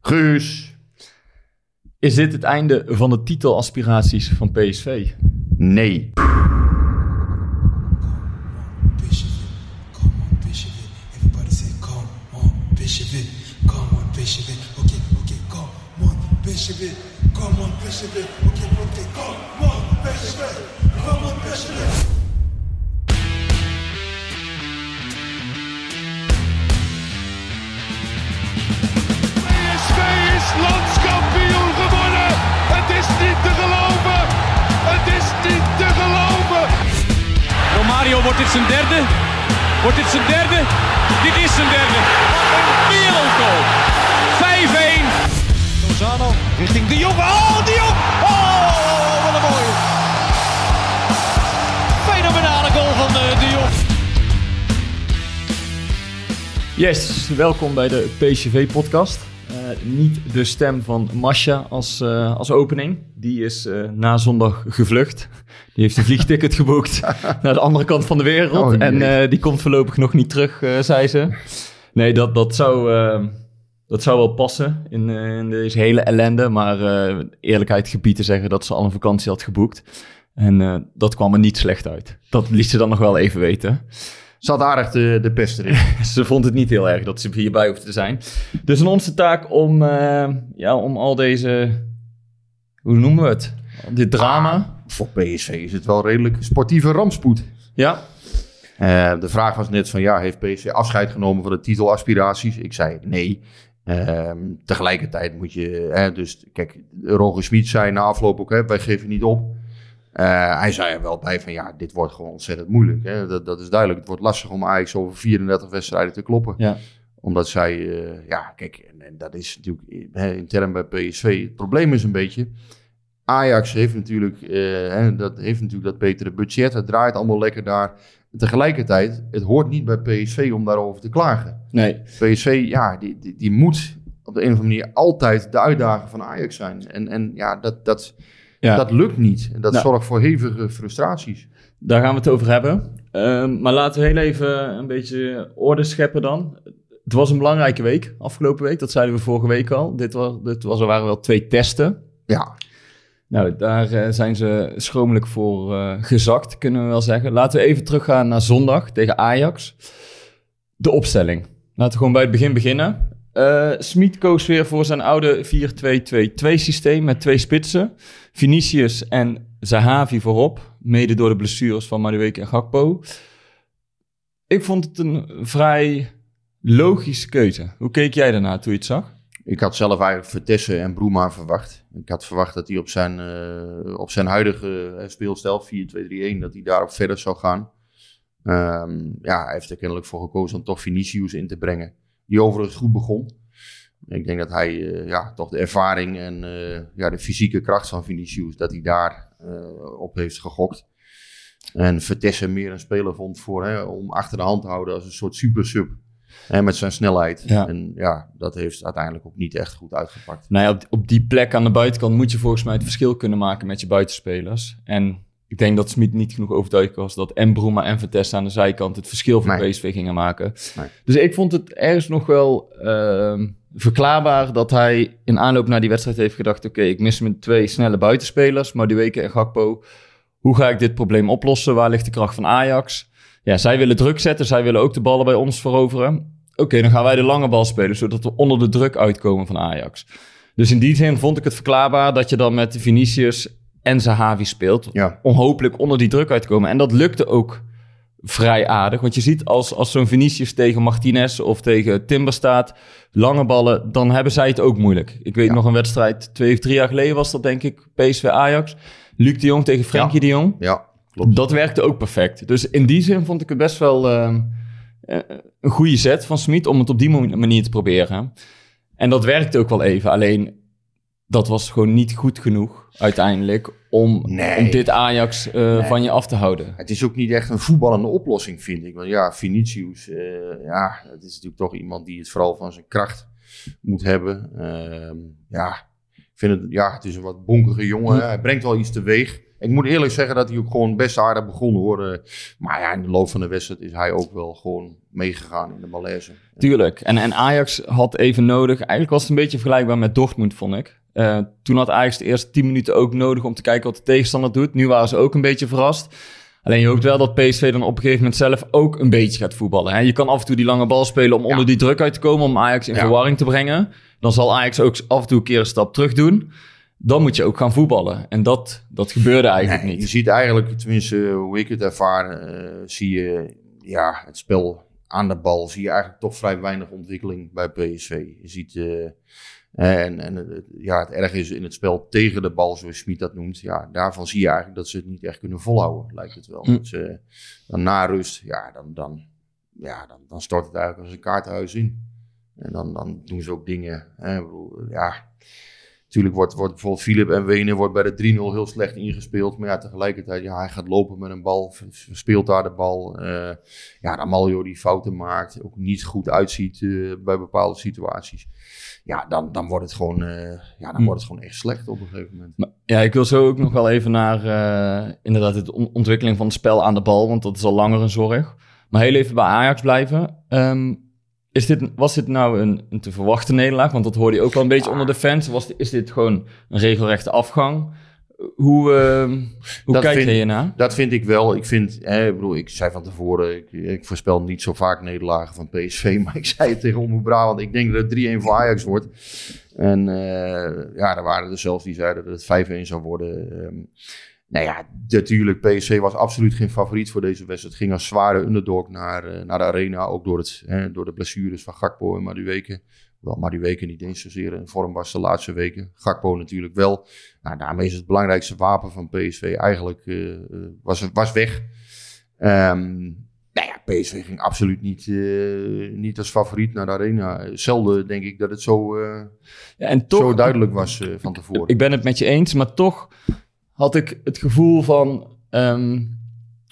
Guus. is dit het einde van de titelaspiraties van PSV? Nee. Come on, it. Okay, okay, come on, it, come on, Bishop is landskampioen geworden. Het is niet te geloven. Het is niet te geloven. Romario, wordt dit zijn derde? Wordt dit zijn derde? Dit is zijn derde. Wat een wereldgoal. 5-1. Lozano richting de Jong. Oh, de Jong. Oh, wat een mooie. Fenomenale goal van eh, de Jong. Yes, welkom bij de PSV-podcast. Niet de stem van Masha als, eh, als opening. Die is eh, na zondag gevlucht. Die heeft een vliegticket geboekt naar de andere kant van de wereld. Oh, en eh, die komt voorlopig nog niet terug, eh, zei ze. Nee, dat, dat, zou, eh, dat zou wel passen in, eh, in deze hele ellende. Maar eh, eerlijkheid gebied te zeggen dat ze al een vakantie had geboekt. En eh, dat kwam er niet slecht uit. Dat liet ze dan nog wel even weten. Zat aardig de, de pest erin. Ze vond het niet heel erg dat ze hierbij hoefde te zijn. Dus aan onze taak om, eh, ja, om al deze, hoe noemen we het? Dit drama. Voor PSV is het wel redelijk sportieve rampspoed. Ja, Eh, de vraag was net van, ja, heeft PSV afscheid genomen van de titelaspiraties? Ik zei nee. Ehm, tegelijkertijd moet je, hè, dus kijk, Roger Smit zei na afloop ook, hè, wij geven niet op. Eh, hij zei er wel bij van, ja, dit wordt gewoon ontzettend moeilijk. Hè? Dat, dat is duidelijk. Het wordt lastig om Ajax over 34 wedstrijden te kloppen. ja. Omdat zij, eh, ja, kijk, en, en dat is natuurlijk hè, intern bij PSV. Het probleem is een beetje, Ajax heeft natuurlijk, eh, hè, dat, heeft natuurlijk dat betere budget. Het draait allemaal lekker daar. Tegelijkertijd, het hoort niet bij PSV om daarover te klagen. Nee, PSV, ja, die, die, die moet op de een of andere manier altijd de uitdager van Ajax zijn. En, en ja, dat, dat, ja. dat lukt niet. En dat Nou. zorgt voor hevige frustraties. daar gaan we het over hebben. Ehm, maar laten we heel even een beetje orde scheppen dan. Het was een belangrijke week, afgelopen week. Dat zeiden we vorige week al. Dit, was, dit was, er waren wel twee testen. Ja, Nou, daar eh, zijn ze schromelijk voor eh, gezakt, kunnen we wel zeggen. Laten we even teruggaan naar zondag tegen Ajax. De opstelling. Laten we gewoon bij het begin beginnen. Eh Smit koos weer voor zijn oude 4-2-2-2 systeem met twee spitsen. Vinicius en Zahavi voorop. Mede door de blessures van Madueke en Gakpo. Ik vond het een vrij logische keuze. Hoe keek jij daarna toen je het zag? Ik had zelf eigenlijk Vertessen en Broema verwacht. Ik had verwacht dat hij op zijn, eh, op zijn huidige eh, speelstijl, 4-2-3-1, dat hij daarop verder zou gaan. Ehm, ja, hij heeft er kennelijk voor gekozen om toch Vinicius in te brengen. Die overigens goed begon. Ik denk dat hij eh, ja, toch de ervaring en eh, ja, de fysieke kracht van Vinicius, dat hij daar eh, op heeft gegokt. En Vertessen meer een speler vond voor, hè, om achter de hand te houden als een soort super sub. En met zijn snelheid. Ja. En ja, dat heeft uiteindelijk ook niet echt goed uitgepakt. Nou ja, op, op die plek aan de buitenkant moet je volgens mij het verschil kunnen maken met je buitenspelers. En ik denk dat Smit niet genoeg overtuigd was dat en Bruma en Vertest aan de zijkant het verschil voor Nee. PSV gingen maken. Nee. Dus ik vond het ergens nog wel ehm, verklaarbaar dat hij in aanloop naar die wedstrijd heeft gedacht... oké, ik mis mijn twee snelle buitenspelers, Madueke en Gakpo. Hoe ga ik dit probleem oplossen? Waar ligt de kracht van Ajax? Ja, zij willen druk zetten, zij willen ook de ballen bij ons veroveren. Oké, dan gaan wij de lange bal spelen, zodat we onder de druk uitkomen van Ajax. Dus in die zin vond ik het verklaarbaar dat je dan met Vinicius en Zahavi speelt. Ja. Om hopelijk onder die druk uit te komen. En dat lukte ook vrij aardig. Want je ziet als, als zo'n Vinicius tegen Martinez of tegen Timber staat, lange ballen, dan hebben zij het ook moeilijk. Ik weet Ja. nog een wedstrijd, twee of drie jaar geleden was dat denk ik, PSV Ajax. Luc de Jong tegen Frenkie Ja. de Jong. Ja, klopt. Dat werkte ook perfect. Dus in die zin vond ik het best wel ehm, eh, een goede zet van Smit om het op die manier te proberen. En dat werkte ook wel even. Alleen dat was gewoon niet goed genoeg uiteindelijk om, Nee. om dit Ajax eh, van je af te houden. Het is ook niet echt een voetballende oplossing, vind ik. Want ja, Vinicius, eh, ja, het is natuurlijk toch iemand die het vooral van zijn kracht moet hebben. Ehm, ja, ik vind het, ja, het is een wat bonkige jongen. Hij brengt wel iets teweeg. Ik moet eerlijk zeggen dat hij ook gewoon best aardig begonnen hoor. Eh, Maar ja, in de loop van de wedstrijd is hij ook wel gewoon meegegaan in de malaise. Tuurlijk. En, en Ajax had even nodig. Eigenlijk was het een beetje vergelijkbaar met Dortmund, vond ik. Eh, toen had Ajax de eerste 10 minuten ook nodig om te kijken wat de tegenstander doet. Nu waren ze ook een beetje verrast. Alleen je hoopt wel dat PSV dan op een gegeven moment zelf ook een beetje gaat voetballen. Hè? Je kan af en toe die lange bal spelen om onder die druk uit te komen, om Ajax in Ja. verwarring te brengen. Dan zal Ajax ook af en toe een keer een stap terug doen. Dan moet je ook gaan voetballen. En dat, dat gebeurde eigenlijk Nee, Je niet. ziet eigenlijk, tenminste hoe ik het ervaar, eh, zie je ja, het spel aan de bal. Zie je eigenlijk toch vrij weinig ontwikkeling bij PSV. Je ziet, eh, en, en ja, het erg is in het spel tegen de bal, zoals Smit dat noemt. Ja, daarvan zie je eigenlijk dat ze het niet echt kunnen volhouden, lijkt het wel. Hm. Dat ze, dan na rust, ja, dan, dan, ja dan, dan stort het eigenlijk als een kaartenhuis in. En dan, dan doen ze ook dingen. Hè, bedoel, ja, Natuurlijk wordt, wordt bijvoorbeeld Philip en Wenen wordt bij de 3-0 heel slecht ingespeeld. Maar ja, tegelijkertijd, ja, hij gaat lopen met een bal, speelt daar de bal. Eh ja, Ramaljo die fouten maakt, ook niet goed uitziet eh, bij bepaalde situaties. Ja, dan, dan wordt het gewoon, eh, ja, dan Hm. wordt het gewoon echt slecht op een gegeven moment. Maar, ja, ik wil zo ook nog wel even naar inderdaad de on- ontwikkeling van het spel aan de bal, want dat is al langer een zorg. Maar heel even bij Ajax blijven. Ehm, is dit, was dit nou een, een te verwachte nederlaag? Want dat hoorde je ook wel een beetje onder de fans. Was, is dit gewoon een regelrechte afgang? Hoe, ehm, hoe Dat kijk vind- je hiernaar? Dat vind ik wel. Ik vind, hè, ik bedoel, ik zei van tevoren, ik, ik voorspel niet zo vaak nederlagen van PSV, maar ik zei het tegen Omroep Brabant, ik denk dat het 3-1 voor Ajax wordt. En eh, ja, er waren er zelfs die zeiden dat het 5-1 zou worden. Ehm nou ja, natuurlijk, PSV was absoluut geen favoriet voor deze wedstrijd. Het ging als zware underdog naar, eh, naar de arena, ook door, het, hè, door de blessures van Gakpo en Madueke. Wel, Madueke niet eens zozeer in vorm was de laatste weken. Gakpo natuurlijk wel. Nou, daarmee is het belangrijkste wapen van PSV eigenlijk eh, eh, was, was weg. Ehm, nou ja, PSV ging absoluut niet, niet als favoriet naar de arena. Zelden denk ik dat het zo, Ja, en toch, zo duidelijk was van tevoren. ik ben het met je eens, maar toch had ik het gevoel van ehm,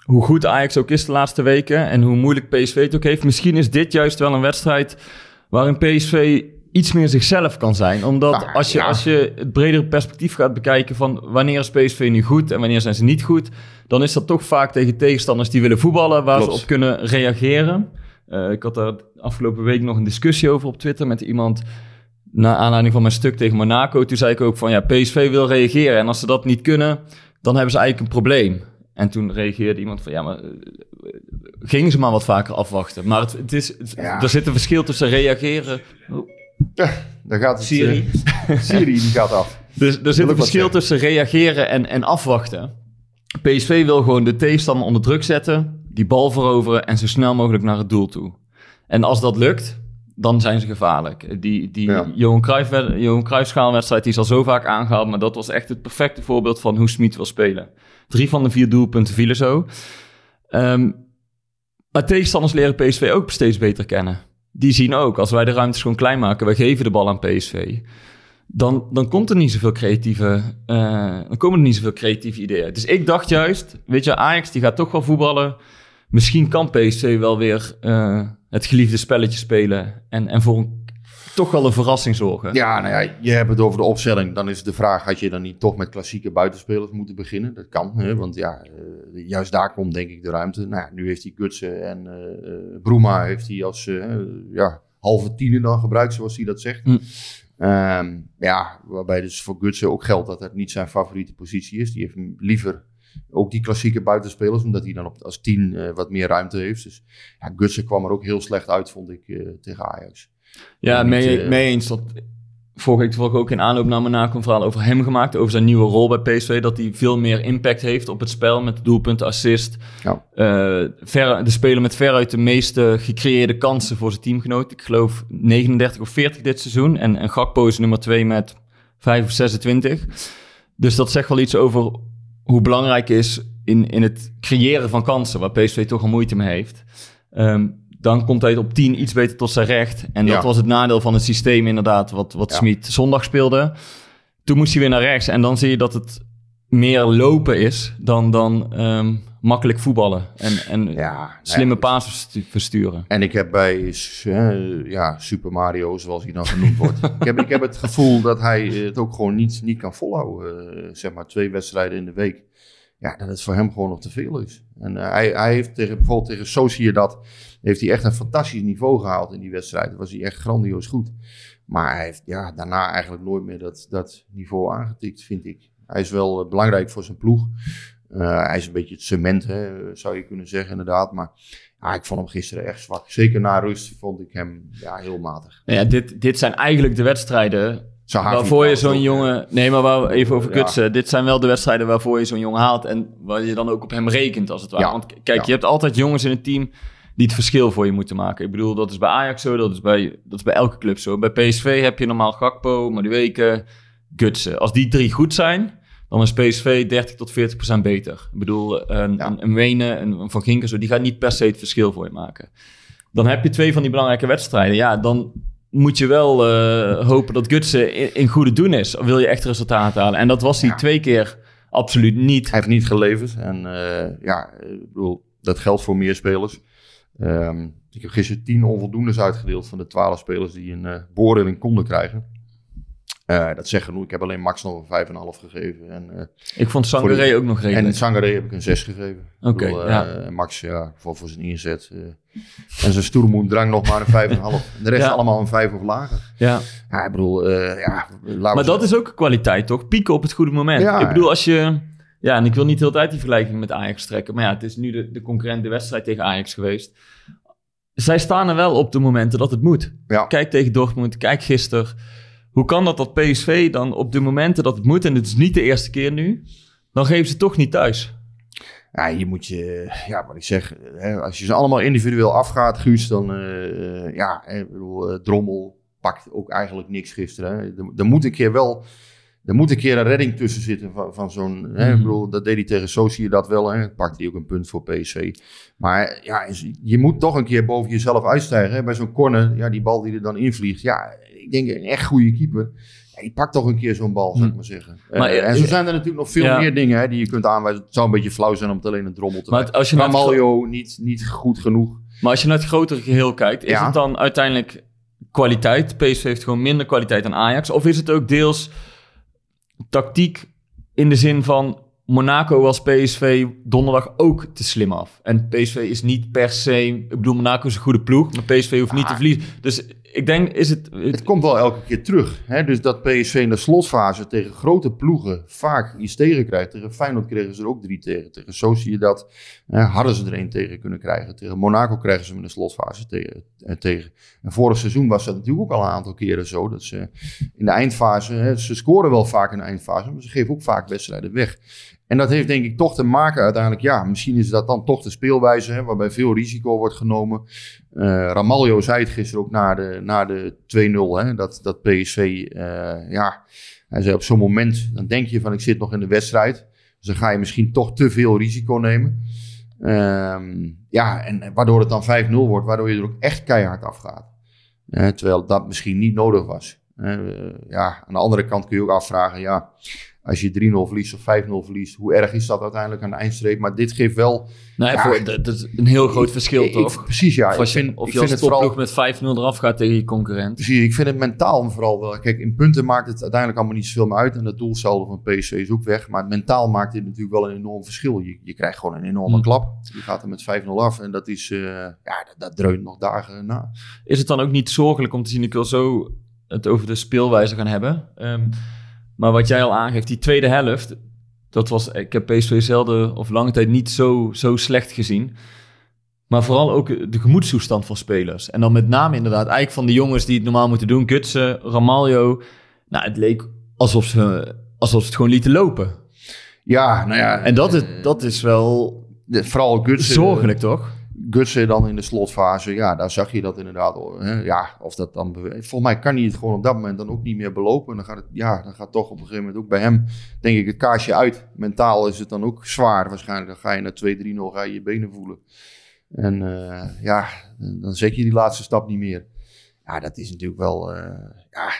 hoe goed Ajax ook is de laatste weken en hoe moeilijk PSV het ook heeft. Misschien is dit juist wel een wedstrijd waarin PSV iets meer zichzelf kan zijn. Omdat Nou, als, je, ja. als je het bredere perspectief gaat bekijken van wanneer is PSV nu goed en wanneer zijn ze niet goed, dan is dat toch vaak tegen tegenstanders die willen voetballen, waar Klopt. ze op kunnen reageren. Eh, ik had daar afgelopen week nog een discussie over op Twitter met iemand na aanleiding van mijn stuk tegen Monaco. Toen zei ik ook van ja, PSV wil reageren en als ze dat niet kunnen, dan hebben ze eigenlijk een probleem. En toen reageerde iemand van ja, maar eh, gingen ze maar wat vaker afwachten. Maar het, het is, het- Ja. er zit een verschil tussen reageren. Daar gaat het, Siri. eh, Siri die gaat af. Dus er zit een verschil tussen reageren en, en afwachten. PSV wil gewoon de tegenstander onder druk zetten, die bal veroveren en zo snel mogelijk naar het doel toe. En als dat lukt, dan zijn ze gevaarlijk. Die, die Ja. Johan, Cruijff, Johan Cruijffschaalwedstrijd die is al zo vaak aangehaald, maar dat was echt het perfecte voorbeeld van hoe Smit wil spelen. Drie van de vier doelpunten vielen zo. Ehm, maar tegenstanders leren PSV ook steeds beter kennen. Die zien ook, als wij de ruimtes gewoon klein maken, wij geven de bal aan PSV dan, dan komt er niet zoveel creatieve, eh, dan komen er niet zoveel creatieve ideeën. Dus ik dacht juist, weet je, Ajax die gaat toch wel voetballen. Misschien kan PSV wel weer eh, het geliefde spelletje spelen en, en voor een, toch wel een verrassing zorgen. Ja, nou ja, je hebt het over de opstelling. Dan is de vraag, had je dan niet toch met klassieke buitenspelers moeten beginnen? Dat kan, hè? want ja, eh, juist daar komt denk ik de ruimte. Nou ja, nu heeft hij Gutsen en eh eh, Bruma heeft hij als ja, halve tiener dan gebruikt, zoals hij dat zegt. Hm. Ehm, ja, waarbij dus voor Gutsen ook geldt dat het niet zijn favoriete positie is. Die heeft hem liever ook die klassieke buitenspelers, omdat hij dan op, als tien eh, wat meer ruimte heeft. Dus ja, Gutsen kwam er ook heel slecht uit, vond ik, eh, tegen Ajax. Ja, mee, eh, mee eens. Dat, vorige week toevallig ook in aanloop naar Monaco een verhaal over hem gemaakt. Over zijn nieuwe rol bij PSV. Dat hij veel meer impact heeft op het spel met doelpunten, assist. Ja. Ver, de speler met veruit de meeste gecreëerde kansen voor zijn teamgenoot. Ik geloof 39 of 40 dit seizoen. En, en Gakpo is nummer 2 met 5 of 26. Dus dat zegt wel iets over hoe belangrijk is in, in het creëren van kansen. Waar PSV toch al moeite mee heeft. Ehm, dan komt hij op 10 iets beter tot zijn recht. En dat Ja. was het nadeel van het systeem inderdaad, wat, wat Ja. Smit zondag speelde. Toen moest hij weer naar rechts. En dan zie je dat het meer lopen is dan, dan ehm, makkelijk voetballen. En, en Ja, slimme verstu- versturen. En ik heb bij ja, Super Mario, zoals hij dan genoemd wordt. ik, heb, ik heb het gevoel dat hij het ook gewoon niet, niet kan volhouden. eh, zeg maar twee wedstrijden in de week. Ja, dat het voor hem gewoon nog te veel is. En eh, hij, hij heeft tegen, bijvoorbeeld tegen Sociedad heeft hij echt een fantastisch niveau gehaald in die wedstrijd. Daar was hij echt grandioos goed. Maar hij heeft ja, daarna eigenlijk nooit meer dat, dat niveau aangetikt, vind ik. Hij is wel eh, belangrijk voor zijn ploeg. Eh, hij is een beetje het cement, hè, zou je kunnen zeggen, inderdaad. Maar ja, ik vond hem gisteren echt zwak. Zeker na rust vond ik hem ja, heel matig. Nou ja, dit, dit zijn eigenlijk de wedstrijden waarvoor je zo'n jongen... Nee, maar waar even over Ja. kutsen. Dit zijn wel de wedstrijden waarvoor je zo'n jongen haalt... en waar je dan ook op hem rekent, als het ware. Ja. Want kijk, je hebt altijd jongens in het team... die het verschil voor je moeten maken. Ik bedoel, dat is bij Ajax zo, dat is bij, dat is bij elke club zo. Bij PSV heb je normaal Gakpo, Madueke, Gutsen. Als die drie goed zijn... dan is PSV 30 tot 40 procent beter. Ik bedoel, een, Ja. een, een Wenen, een, een Van Ginken, zo, die gaat niet per se het verschil voor je maken. Dan heb je twee van die belangrijke wedstrijden. Ja, dan moet je wel eh, hopen dat Gutsen in, in goede doen is. Wil je echt resultaten halen? En dat was hij Ja. twee keer absoluut niet. Hij heeft niet geleverd. En eh, ja, ik bedoel, dat geldt voor meer spelers. Ehm, ik heb gisteren tien onvoldoendes uitgedeeld van de twaalf spelers die een eh beoordeling konden krijgen. Eh, dat zegt genoeg. Ik heb alleen Max nog een 5,5 gegeven. En, eh, Ik vond Sangaré ook nog en redelijk. Sangaré heb ik een 6 gegeven. Oké, eh, ja. Max, ja, voor, voor zijn inzet. en zijn stoermoed drang nog maar een 5,5. En de rest Ja. allemaal een 5 of lager. Ja. Ja, ik bedoel, ja, Maar dat is ook kwaliteit, toch? Pieken op het goede moment. Ja. Ik bedoel, als je... Ja, en ik wil niet de hele tijd die vergelijking met Ajax trekken. Maar ja, het is nu de, de concurrent de wedstrijd tegen Ajax geweest. Zij staan er wel op de momenten dat het moet. Ja. Kijk tegen Dortmund, kijk gisteren. Hoe kan dat dat PSV dan op de momenten dat het moet... en het is niet de eerste keer nu... dan geven ze toch niet thuis. Ja, hier moet je, ja, wat ik zeg, hè, als je ze allemaal individueel afgaat, Guus, dan, eh, ja, ik bedoel, eh, Drommel pakt ook eigenlijk niks gisteren. Hè. Er, er moet een keer wel, er moet een keer een redding tussen zitten van, van zo'n, ik Mhm. bedoel, dat deed hij tegen Sochi dat wel, hè, pakt hij ook een punt voor PSV. Maar ja, je moet toch een keer boven jezelf uitstijgen. Hè. Bij zo'n corner, ja, die bal die er dan invliegt, ja, ik denk een echt goede keeper. Ja, die pakt toch een keer zo'n bal, zou ik maar zeggen. Hm. Maar, Eh, eh, en zo zijn er natuurlijk nog veel ja. meer dingen hè, die je kunt aanwijzen. Het zou een beetje flauw zijn om het alleen een drommel te Maar maken. het- als je naar het Ramaljo niet, niet goed genoeg. Maar als je naar het grotere geheel kijkt, is Ja. het dan uiteindelijk kwaliteit? PSV heeft gewoon minder kwaliteit dan Ajax. Of is het ook deels tactiek in de zin van Monaco was PSV donderdag ook te slim af. En PSV is niet per se... Ik bedoel, Monaco is een goede ploeg, maar PSV hoeft niet te verliezen. Dus ik denk, is het... Het komt wel elke keer terug. Hè? Dus dat PSV in de slotfase tegen grote ploegen vaak iets tegen krijgt. Tegen Feyenoord kregen ze er ook drie tegen. Tegen Sociedad eh, hadden ze er één tegen kunnen krijgen. Tegen Monaco krijgen ze hem in de slotfase tegen, eh, tegen. En vorig seizoen was dat natuurlijk ook al een aantal keren zo. Dat ze in de eindfase, hè, ze scoren wel vaak in de eindfase, maar ze geven ook vaak wedstrijden weg. En dat heeft denk ik toch te maken uiteindelijk, ja, misschien is dat dan toch de speelwijze, hè, waarbij veel risico wordt genomen. Eh Ramaljo zei het gisteren ook na de, na de 2-0, hè, dat, dat PSV, eh, ja, hij zei op zo'n moment, dan denk je van ik zit nog in de wedstrijd. Dus dan ga je misschien toch te veel risico nemen. Ehm, ja, en waardoor het dan 5-0 wordt, waardoor je er ook echt keihard afgaat. Eh, terwijl dat misschien niet nodig was. Ja, aan de andere kant kun je ook afvragen, ja, als je 3-0 verliest of 5-0 verliest, hoe erg is dat uiteindelijk aan de eindstreep? Maar dit geeft wel... Nee, Ja. voor, dat, dat is een heel groot verschil, Ik- ik- toch? precies, ja. of Ik als je, vind, of je als het vooral... met 5-0 eraf gaat tegen je concurrent. Precies, ik vind het mentaal vooral wel. Kijk, in punten maakt het uiteindelijk allemaal niet zoveel meer uit. En het doelsaldo van PSV is ook weg. Maar mentaal maakt dit natuurlijk wel een enorm verschil. Je, je krijgt gewoon een enorme Hmm. klap. Je gaat er met 5-0 af. En dat is, eh, ja, dat, dat dreunt nog dagen na. is het dan ook niet zorgelijk om te zien? Ik wil zo het over de speelwijze gaan hebben. Ehm, maar wat jij al aangeeft, die tweede helft, dat was, ik heb PSV zelden of lange tijd niet zo, zo slecht gezien. Maar vooral ook de gemoedstoestand van spelers. En dan met name inderdaad, eigenlijk van de jongens die het normaal moeten doen. Gutsen, Ramaljo. Nou, het leek alsof ze, alsof ze het gewoon lieten lopen. Ja, nou ja. En dat is, eh, dat is wel de- vooral Gutsen. zorgelijk, toch? Gutsen dan in de slotfase. Ja, daar zag je dat inderdaad. Hè? Ja, of dat dan... Volgens mij kan hij het gewoon op dat moment dan ook niet meer belopen. En dan gaat het, ja, dan gaat toch op een gegeven moment ook bij hem, denk ik, het kaarsje uit. Mentaal is het dan ook zwaar waarschijnlijk. Dan ga je naar 2-3-0, ga je je benen voelen. En eh, ja, dan zet je die laatste stap niet meer. Ja, dat is natuurlijk wel, eh, ja,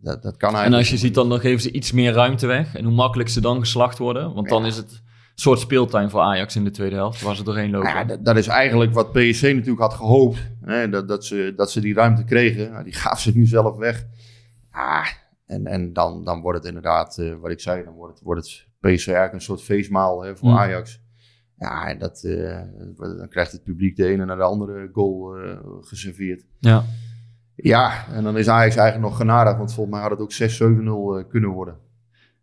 dat, dat kan eigenlijk. En als je ziet, dan, dan geven ze iets meer ruimte weg. En hoe makkelijk ze dan geslacht worden. Want dan is het soort speeltuin voor Ajax in de tweede helft, waar ze doorheen lopen. Ja, dat, dat is eigenlijk wat PSC natuurlijk had gehoopt. Hè, dat, dat, ze, dat ze die ruimte kregen. Nou, die gaven ze nu zelf weg. Ah, en en dan, dan wordt het inderdaad, eh, wat ik zei, dan wordt het, wordt het PSC eigenlijk een soort feestmaal hè, voor Mm. Ajax. Ja, en dat, eh, dan krijgt het publiek de ene naar de andere goal eh, geserveerd. ja. Ja, en dan is Ajax eigenlijk nog genadig, want volgens mij had het ook 6-7-0 eh, kunnen worden.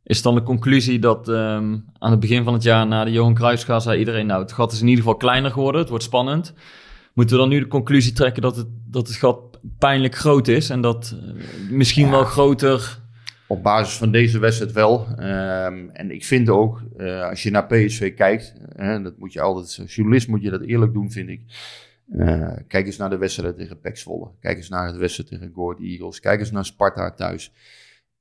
Is dan de conclusie dat ehm, aan het begin van het jaar na de Johan Cruijffschaal zei iedereen, nou het gat is in ieder geval kleiner geworden, het wordt spannend. Moeten we dan nu de conclusie trekken dat het, dat het gat pijnlijk groot is en dat eh, misschien wel groter... Op basis van deze wedstrijd wel. Ehm, en ik vind ook, eh, als je naar PSV kijkt, hè, dat moet je altijd, als journalist moet je dat eerlijk doen, vind ik. Eh, kijk eens naar de wedstrijd tegen PEC Zwolle. Kijk eens naar de wedstrijd tegen Go Ahead Eagles. Kijk eens naar Sparta thuis.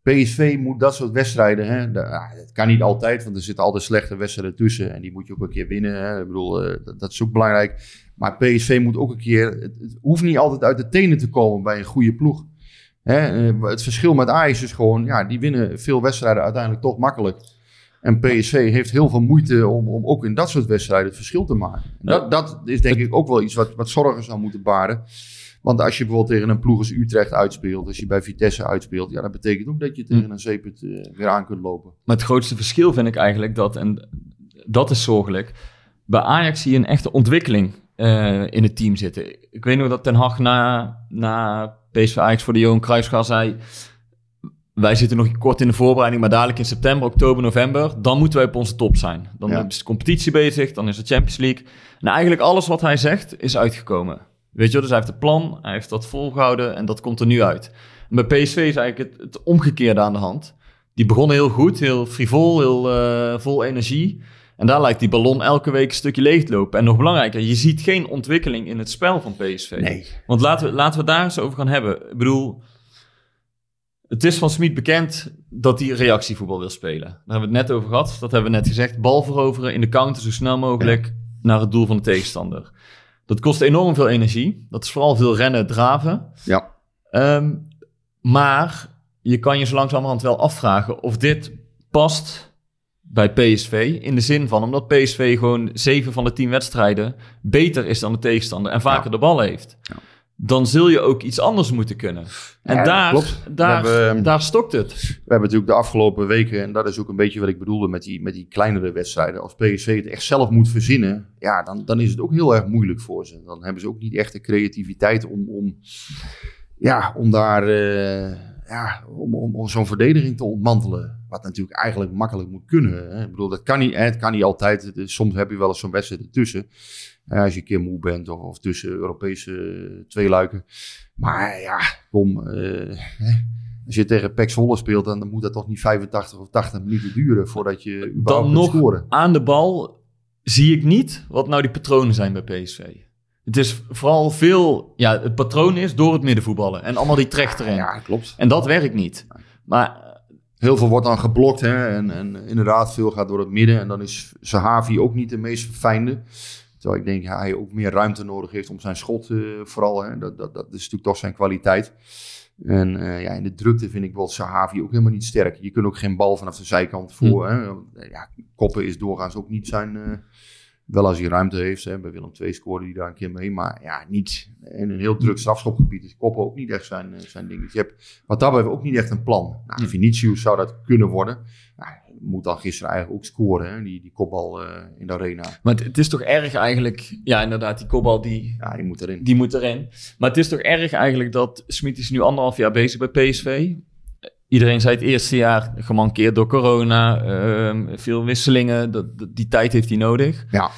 PSV moet dat soort wedstrijden, hè, ah, dat kan niet altijd, want er zitten altijd slechte wedstrijden tussen. En die moet je ook een keer winnen. Hè. Ik bedoel, eh, dat, is ook belangrijk. Maar PSV moet ook een keer, het, het hoeft niet altijd uit de tenen te komen bij een goede ploeg. Hè, eh, het verschil met Ajax is gewoon, ja, die winnen veel wedstrijden uiteindelijk toch makkelijk. En PSV heeft heel veel moeite om, om ook in dat soort wedstrijden het verschil te maken. Dat, dat is denk ik ook wel iets wat, wat zorgen zou moeten baren. Want als je bijvoorbeeld tegen een ploeg als Utrecht uitspeelt, als je bij Vitesse uitspeelt, ja, dat betekent ook dat je tegen een zeepert eh, weer aan kunt lopen. Maar het grootste verschil vind ik eigenlijk dat, en dat is zorgelijk, bij Ajax zie je een echte ontwikkeling eh, in het team zitten. Ik weet nog dat Ten Hag na, na PSV Ajax voor de Johan Cruijffschaal zei... Wij zitten nog kort in de voorbereiding, maar dadelijk in september, oktober, november... dan moeten wij op onze top zijn. Dan Ja. is de competitie bezig, dan is de Champions League. En eigenlijk alles wat hij zegt is uitgekomen. Weet je wel, dus hij heeft een plan, hij heeft dat volgehouden en dat komt er nu uit. En bij PSV is eigenlijk het, het omgekeerde aan de hand. Die begonnen heel goed, heel frivol, heel eh, vol energie. En daar lijkt die ballon elke week een stukje leeg te lopen. En nog belangrijker, je ziet geen ontwikkeling in het spel van PSV. Nee. Want laten we, laten we daar eens over gaan hebben. Ik bedoel, het is van Smit bekend dat hij reactievoetbal wil spelen. Daar hebben we het net over gehad. Dat hebben we net gezegd. Bal veroveren in de counter zo snel mogelijk naar het doel van de tegenstander. Dat kost enorm veel energie. Dat is vooral veel rennen, draven. Ja. Ehm, maar je kan je zo langzamerhand wel afvragen of dit past bij PSV. In de zin van, omdat PSV gewoon zeven van de tien wedstrijden beter is dan de tegenstander en vaker Ja. de bal heeft. Ja. Dan zul je ook iets anders moeten kunnen. En Ja, daar, klopt. daar, hebben- daar stokt het. We hebben natuurlijk de afgelopen weken, en dat is ook een beetje wat ik bedoelde met die, met die kleinere wedstrijden. Als PSV het echt zelf moet verzinnen, ja, dan, dan is het ook heel erg moeilijk voor ze. Dan hebben ze ook niet echt de creativiteit om, om, ja, om daar eh, ja, om, om, om zo'n verdediging te ontmantelen. Wat natuurlijk eigenlijk makkelijk moet kunnen. Hè. Ik bedoel, dat kan niet, hè, het kan niet altijd. Soms heb je wel eens zo'n wedstrijd ertussen. Eh, als je een keer moe bent of, of tussen Europese eh, tweeluiken. Maar ja, kom. eh. Als je tegen PEC Zwolle speelt, dan, moet dat toch niet 85 of 80 minuten duren voordat je überhaupt Dan nog scoren. aan de bal zie ik niet wat nou die patronen zijn bij PSV. Het is vooral veel, ja, het patroon is door het middenvoetballen en allemaal die trecht erin. Ja, klopt. En dat werkt niet. Maar Heel veel wordt dan geblokt hè, en, en inderdaad veel gaat door het midden. En dan is Sahavi ook niet de meest verfijnde. Terwijl ik denk dat hij ook meer ruimte nodig heeft om zijn schot eh, vooral. Hè. Dat, dat, dat is natuurlijk toch zijn kwaliteit. En eh, ja, in de drukte vind ik wel Sahavi ook helemaal niet sterk. Je kunt ook geen bal vanaf de zijkant voor. Hè. Ja, koppen is doorgaans ook niet zijn... eh, wel als hij ruimte heeft. Hè. Bij Willem II scoorde hij daar een keer mee. Maar ja, niet in een heel druk strafschopgebied is koppen ook niet echt zijn, eh, zijn ding. Dus je hebt wat dat betreft ook niet echt een plan. Nou, Vinicius zou dat kunnen worden. Nou, moet dan gisteren eigenlijk ook scoren, hè? Die, die kopbal eh, in de arena. Maar het, het is toch erg eigenlijk... Ja, inderdaad, die kopbal die, Ja, die moet erin. die moet erin. Maar het is toch erg eigenlijk dat Smit is nu anderhalf jaar bezig bij PSV. Iedereen zei het eerste jaar gemankeerd door corona. ehm, veel wisselingen. Dat, dat- die tijd heeft hij nodig. Ja,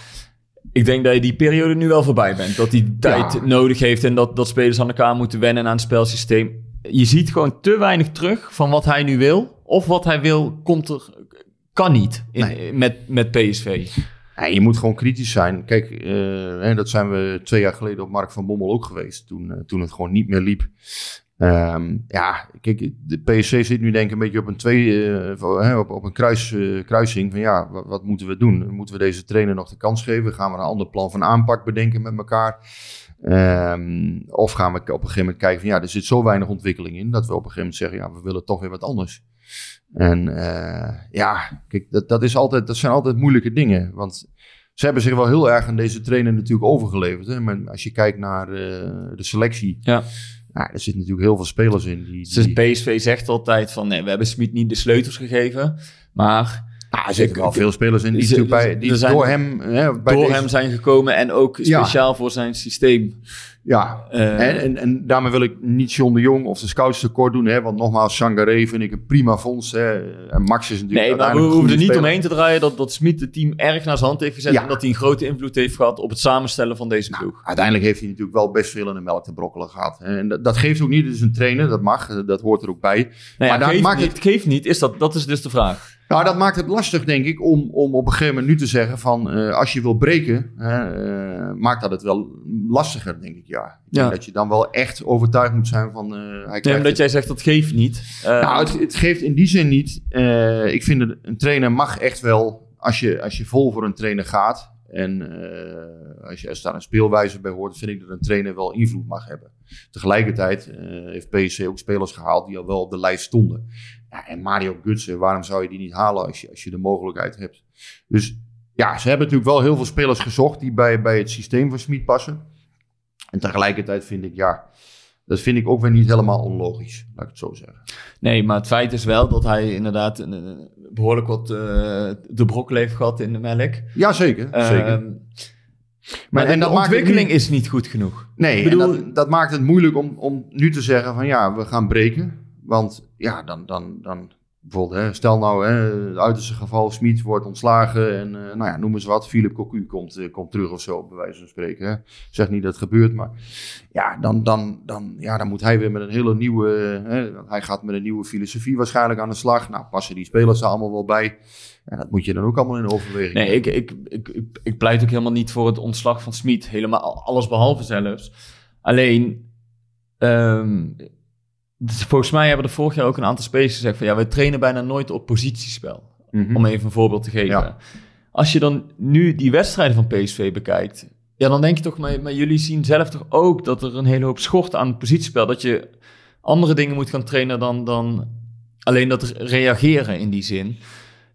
Ik denk dat je die periode nu wel voorbij bent. Dat hij tijd Ja. nodig heeft en dat, dat spelers aan elkaar moeten wennen aan het spelsysteem. Je ziet gewoon te weinig terug van wat hij nu wil. Of wat hij wil, komt er, kan niet in, Nee. met, met PSV. Ja, je moet gewoon kritisch zijn. Kijk, eh, hè, dat zijn we twee jaar geleden op Mark van Bommel ook geweest. Toen, eh, toen het gewoon niet meer liep. Ehm, ja, kijk, de PSC zit nu denk ik een beetje op een, twee, eh, op, op een kruis, kruising van ja, wat, wat moeten we doen? Moeten we deze trainer nog de kans geven? Gaan we een ander plan van aanpak bedenken met elkaar? Ehm, of gaan we op een gegeven moment kijken van ja, er zit zo weinig ontwikkeling in dat we op een gegeven moment zeggen ja, we willen toch weer wat anders. En eh, ja, kijk, dat, dat, is altijd, dat zijn altijd moeilijke dingen. Want ze hebben zich wel heel erg aan deze trainer natuurlijk overgeleverd. Hè? Maar als je kijkt naar eh, de selectie, Ja. ja, er zitten natuurlijk heel veel spelers in. Die, Dus PSV zegt altijd van nee, we hebben Smit niet de sleutels gegeven. Maar Ah, er zitten wel veel spelers in die, bij, door hem... Hè, bij door deze- hem zijn gekomen en ook Ja. speciaal voor zijn systeem. Ja, Eh, en, en, en daarmee wil ik niet John de Jong of de scouts tekort doen. Hè, want nogmaals, Sangaré vind ik een prima fonds. Hè, en Max is natuurlijk Nee, maar we hoeven er niet omheen te draaien dat, dat Smit het team erg naar zijn hand heeft gezet. Ja. En dat hij een grote invloed heeft gehad op het samenstellen van deze ploeg. Uiteindelijk heeft hij natuurlijk wel best veel in de melk te brokkelen gehad. hè. En dat, dat geeft ook niet, het is een trainer, dat mag, dat hoort er ook bij. Nou ja, maar maakt niet, geeft niet, is dat, dat is dus de vraag. Nou, dat maakt het lastig, denk ik, om, om op een gegeven moment nu te zeggen van... eh, als je wil breken, eh, maakt dat het wel lastiger, denk ik, ja. Ik Ja. dat je dan wel echt overtuigd moet zijn van... eh hij Nee, het. jij zegt dat geeft niet. Nou, het, het geeft in die zin niet. ik vind dat een trainer mag echt wel, als je, als je vol voor een trainer gaat... en als, je, als daar een speelwijze bij hoort... vind ik dat een trainer wel invloed mag hebben. Tegelijkertijd heeft PSC ook spelers gehaald die al wel op de lijst stonden. Ja, en Mario Gutsen, waarom zou je die niet halen als je, als je de mogelijkheid hebt? Dus ja, ze hebben natuurlijk wel heel veel spelers gezocht... die bij, bij het systeem van Smit passen. En tegelijkertijd vind ik, ja... Dat vind ik ook weer niet helemaal onlogisch, laat ik het zo zeggen. Nee, maar het feit is wel dat hij inderdaad een, een- behoorlijk wat eh, de brokkel heeft gehad in de melk. Ja, zeker. zeker. Ehm, maar en de dat maakt het ontwikkeling is niet goed genoeg. Nee, Ik bedoel- en dat, dat maakt het moeilijk om, om nu te zeggen van ja, we gaan breken. Want ja, dan, dan, dan bijvoorbeeld, hè, stel nou, hè, het uiterste geval, Smit wordt ontslagen en eh, nou ja, noem eens wat, Philip Cocu komt, eh, komt terug of zo, bij wijze van spreken. Hè. Zeg niet dat het gebeurt, maar ja, dan, dan, dan, ja, dan moet hij weer met een hele nieuwe, hè, hij gaat met een nieuwe filosofie waarschijnlijk aan de slag. Nou, passen die spelers er allemaal wel bij. Ja, dat moet je dan ook allemaal in overweging Nee, ik, ik, ik, ik, ik pleit ook helemaal niet voor het ontslag van Smit. Helemaal alles behalve zelfs. Alleen, ehm, dus volgens mij hebben er vorig jaar ook een aantal spelers gezegd van ja, we trainen bijna nooit op positiespel. Mhm. Om even een voorbeeld te geven. Ja. Als je dan nu die wedstrijden van PSV bekijkt, ja, dan denk je toch, maar, maar jullie zien zelf toch ook dat er een hele hoop schort aan het positiespel. Dat je andere dingen moet gaan trainen dan, dan alleen dat re- reageren in die zin.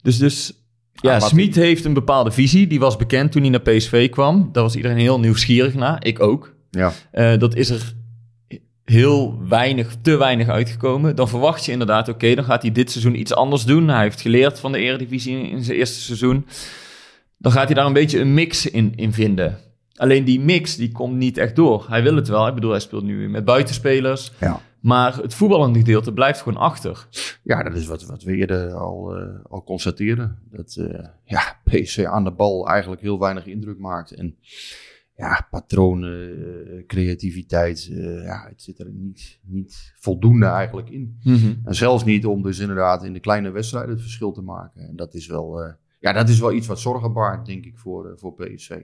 Dus, dus ja, Ah, Smit heeft een bepaalde visie. Die was bekend toen hij naar PSV kwam. Daar was iedereen heel nieuwsgierig naar. Ik ook. Ja. Eh, dat is er heel weinig, te weinig uitgekomen. Dan verwacht je inderdaad, oké, dan gaat hij dit seizoen iets anders doen. Hij heeft geleerd van de Eredivisie in, zijn eerste seizoen. Dan gaat hij daar een beetje een mix in, in vinden. Alleen die mix, die komt niet echt door. Hij wil het wel. Ik bedoel, hij speelt nu met buitenspelers. Ja. Maar het voetballende gedeelte blijft gewoon achter. Ja, dat is wat, wat we eerder al, eh, al constateerden. Dat eh, ja, PSV aan de bal eigenlijk heel weinig indruk maakt. En ja, patronen, eh, creativiteit, eh, ja, het zit er niet, niet voldoende eigenlijk in. En zelfs niet om dus inderdaad in de kleine wedstrijden het verschil te maken. En dat is wel, eh, ja, dat is wel iets wat zorgen baart, denk ik, voor, eh, voor PSV.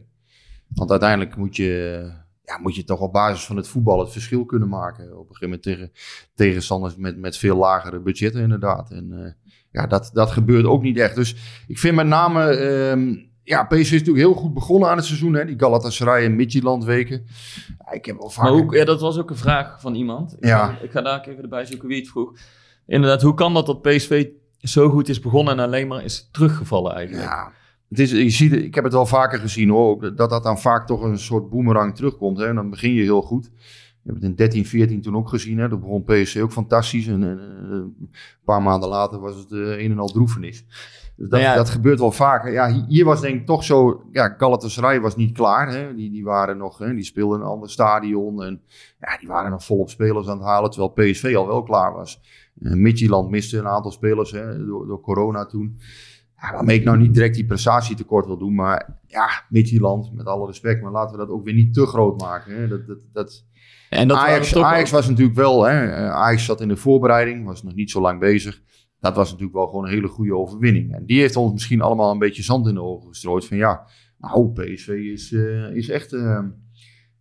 Want uiteindelijk moet je, ja, moet je toch op basis van het voetbal het verschil kunnen maken. Op een gegeven moment tegen tegenstanders met, met veel lagere budgetten inderdaad. En ja, dat, dat gebeurt ook niet echt. Dus ik vind met name... ehm, ja, PSV is natuurlijk heel goed begonnen aan het seizoen. Hè? Die Galatasaray en Midtjylland weken. Ja, ik heb al vaak... Maar hoe, ja, dat was ook een vraag van iemand. Ik, Ja. ga, ik ga daar ook even erbij zoeken wie het vroeg. Inderdaad, hoe kan dat dat PSV zo goed is begonnen en alleen maar is teruggevallen eigenlijk? Ja, het is, je ziet, ik heb het wel vaker gezien hoor, ook, dat dat dan vaak toch een soort boemerang terugkomt. Hè? En dan begin je heel goed. Je hebt het in 13, 14 toen ook gezien. Hè? Dat begon PSC ook fantastisch. En, en, eh, een paar maanden later was het eh, een en al droefenis. Dus dat, Nou ja. dat gebeurt wel vaker. Ja, hi- hier was denk ik toch zo... Ja, Galatasaray was niet klaar. Hè? Die, die waren nog... Hè? Die speelden een ander stadion. En ja, die waren nog volop spelers aan het halen. Terwijl PSV al wel klaar was. Uh, Midtjylland miste een aantal spelers hè? Door, door corona toen. Ja, waarmee ik nou niet direct die prestatie tekort wil doen. Maar ja, Midtjylland, met alle respect. Maar laten we dat ook weer niet te groot maken. Hè? Dat, dat, dat, En dat Ajax, was natuurlijk wel, hè, eh, Ajax zat in de voorbereiding, was nog niet zo lang bezig. Dat was natuurlijk wel gewoon een hele goede overwinning. En die heeft ons misschien allemaal een beetje zand in de ogen gestrooid. Van ja, nou, PSV is, eh, is echt, eh,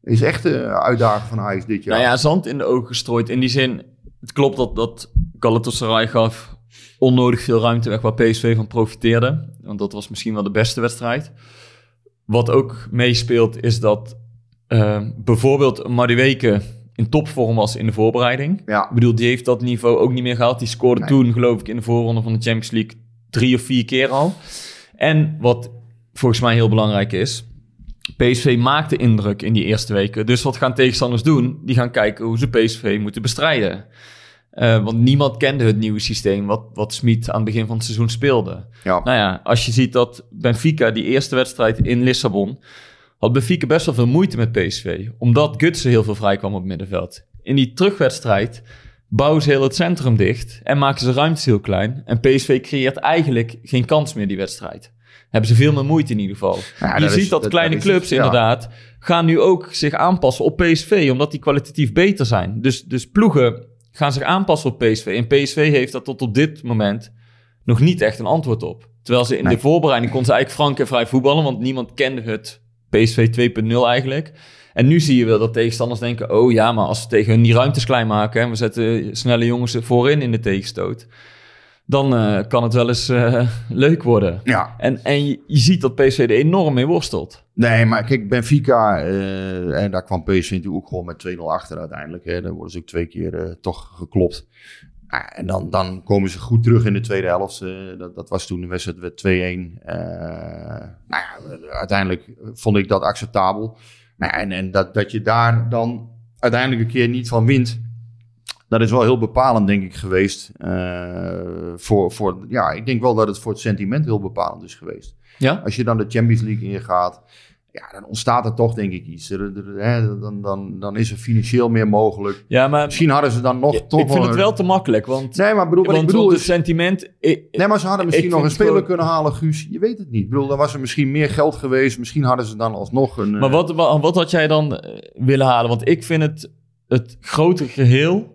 is echt de uitdaging van Ajax dit jaar. Nou ja, zand in de ogen gestrooid. In die zin, het klopt dat, dat Galatasaray gaf onnodig veel ruimte weg waar PSV van profiteerde. Want dat was misschien wel de beste wedstrijd. Wat ook meespeelt is dat uh, bijvoorbeeld Madueke in topvorm was in de voorbereiding. Ja. Ik bedoel, die heeft dat niveau ook niet meer gehaald. Die scoorde Nee. toen, geloof ik, in de voorronde van de Champions League drie of vier keer al. En wat volgens mij heel belangrijk is, PSV maakte indruk in die eerste weken. Dus wat gaan tegenstanders doen? Die gaan kijken hoe ze PSV moeten bestrijden. Eh, want niemand kende het nieuwe systeem wat, wat Smit aan het begin van het seizoen speelde. Ja. Nou ja, als je ziet dat Benfica, die eerste wedstrijd in Lissabon, had Benfica best wel veel moeite met PSV. Omdat Gutsen heel veel vrij kwam op het middenveld. In die terugwedstrijd bouwen ze heel het centrum dicht en maken ze ruimtes heel klein. En PSV creëert eigenlijk geen kans meer die wedstrijd. Hebben ze veel meer moeite in ieder geval. Ja, je dat ziet is- dat, dat- kleine dat is clubs ja. inderdaad gaan nu ook zich aanpassen op PSV, omdat die kwalitatief beter zijn. Dus, dus ploegen gaan zich aanpassen op PSV. En PSV heeft daar tot op dit moment nog niet echt een antwoord op. Terwijl ze in Nee. de voorbereiding kon ze eigenlijk frank en vrij voetballen, want niemand kende het PSV 2.0 eigenlijk. En nu zie je wel dat tegenstanders denken, oh ja, maar als we tegen hun die ruimtes klein maken en we zetten snelle jongens voorin in de tegenstoot, dan eh, kan het wel eens eh, leuk worden. ja. En, en je, je ziet dat PSV er enorm mee worstelt. Nee, maar kijk, Benfica, eh, en daar kwam PSV natuurlijk ook gewoon met 2-0 achter uiteindelijk. Hè. Dan worden ze ook twee keer toch geklopt. Ah, en dan, dan komen ze goed terug in de tweede helft. Eh, dat, dat was toen de wedstrijd werd 2-1. Eh, nou ja, uiteindelijk vond ik dat acceptabel. Nou ja, en en dat, dat je daar dan uiteindelijk een keer niet van wint. Dat is wel heel bepalend, denk ik, geweest. eh, voor, voor, ja, ik denk wel dat het voor het sentiment heel bepalend is geweest. Ja? Als je dan de Champions League ingaat, ja, dan ontstaat er toch denk ik iets. Er, er- hè, dan, dan, dan is er financieel meer mogelijk. Ja, maar Misschien hadden ze dan nog ik toch vind het wel te makkelijk, want, Nee, maar bedoel, wat ik bedoel het is... sentiment... ik- Nee, maar ze hadden misschien ik nog een speler gewoon- kunnen halen, Guus. Je weet het niet. Ik bedoel, dan was er misschien meer geld geweest. Misschien hadden ze dan alsnog een... Maar eh, wat, wat, wat had jij dan eh, willen halen? Want ik vind het, het grote geheel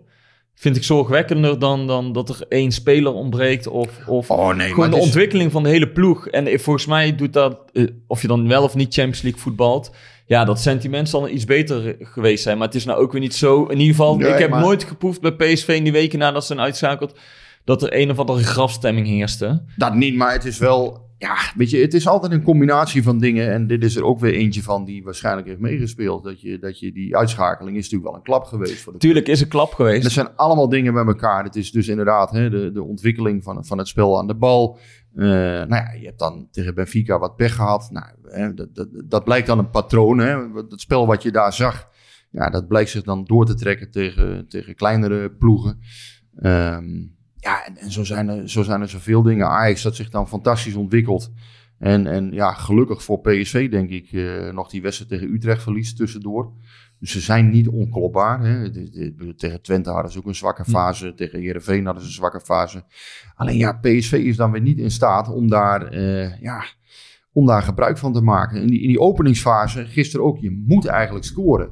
vind ik zorgwekkender dan, dan dat er één speler ontbreekt of, of Oh nee, gewoon de is- ontwikkeling van de hele ploeg. En volgens mij doet dat, eh, of je dan wel of niet Champions League voetbalt, ja, dat sentiment zal iets beter geweest zijn. Maar het is nou ook weer niet zo. In ieder geval, Nee, ik heb maar- nooit geproefd bij PSV in die weken nadat ze zijn uitschakeld, dat er een of andere grafstemming heerste. Dat niet, maar het is wel... Ja, weet je, het is altijd een combinatie van dingen. En dit is er ook weer eentje van die waarschijnlijk heeft meegespeeld. Dat je, dat je die uitschakeling is natuurlijk wel een klap geweest voor de Tuurlijk is een klap geweest. Dat zijn allemaal dingen bij elkaar. Het is dus inderdaad hè, de, de ontwikkeling van, van het spel aan de bal. Eh, nou ja, je hebt dan tegen Benfica wat pech gehad. Nou, hè, dat, dat, dat blijkt dan een patroon. Hè. Het spel wat je daar zag, ja, dat blijkt zich dan door te trekken tegen, tegen kleinere ploegen. Ehm, ja, en, en zo, zijn er, zo zijn er zoveel dingen. Ajax dat zich dan fantastisch ontwikkelt. En, en ja, gelukkig voor PSV denk ik eh, nog die wedstrijd tegen Utrecht verliest tussendoor. Dus ze zijn niet onklopbaar. Hè. De- de- de- Tegen Twente hadden ze ook een zwakke fase. Tegen Heerenveen hadden ze een zwakke fase. Alleen ja, PSV is dan weer niet in staat om daar, eh, ja, om daar gebruik van te maken. In die, in die openingsfase, gisteren ook, je moet eigenlijk scoren.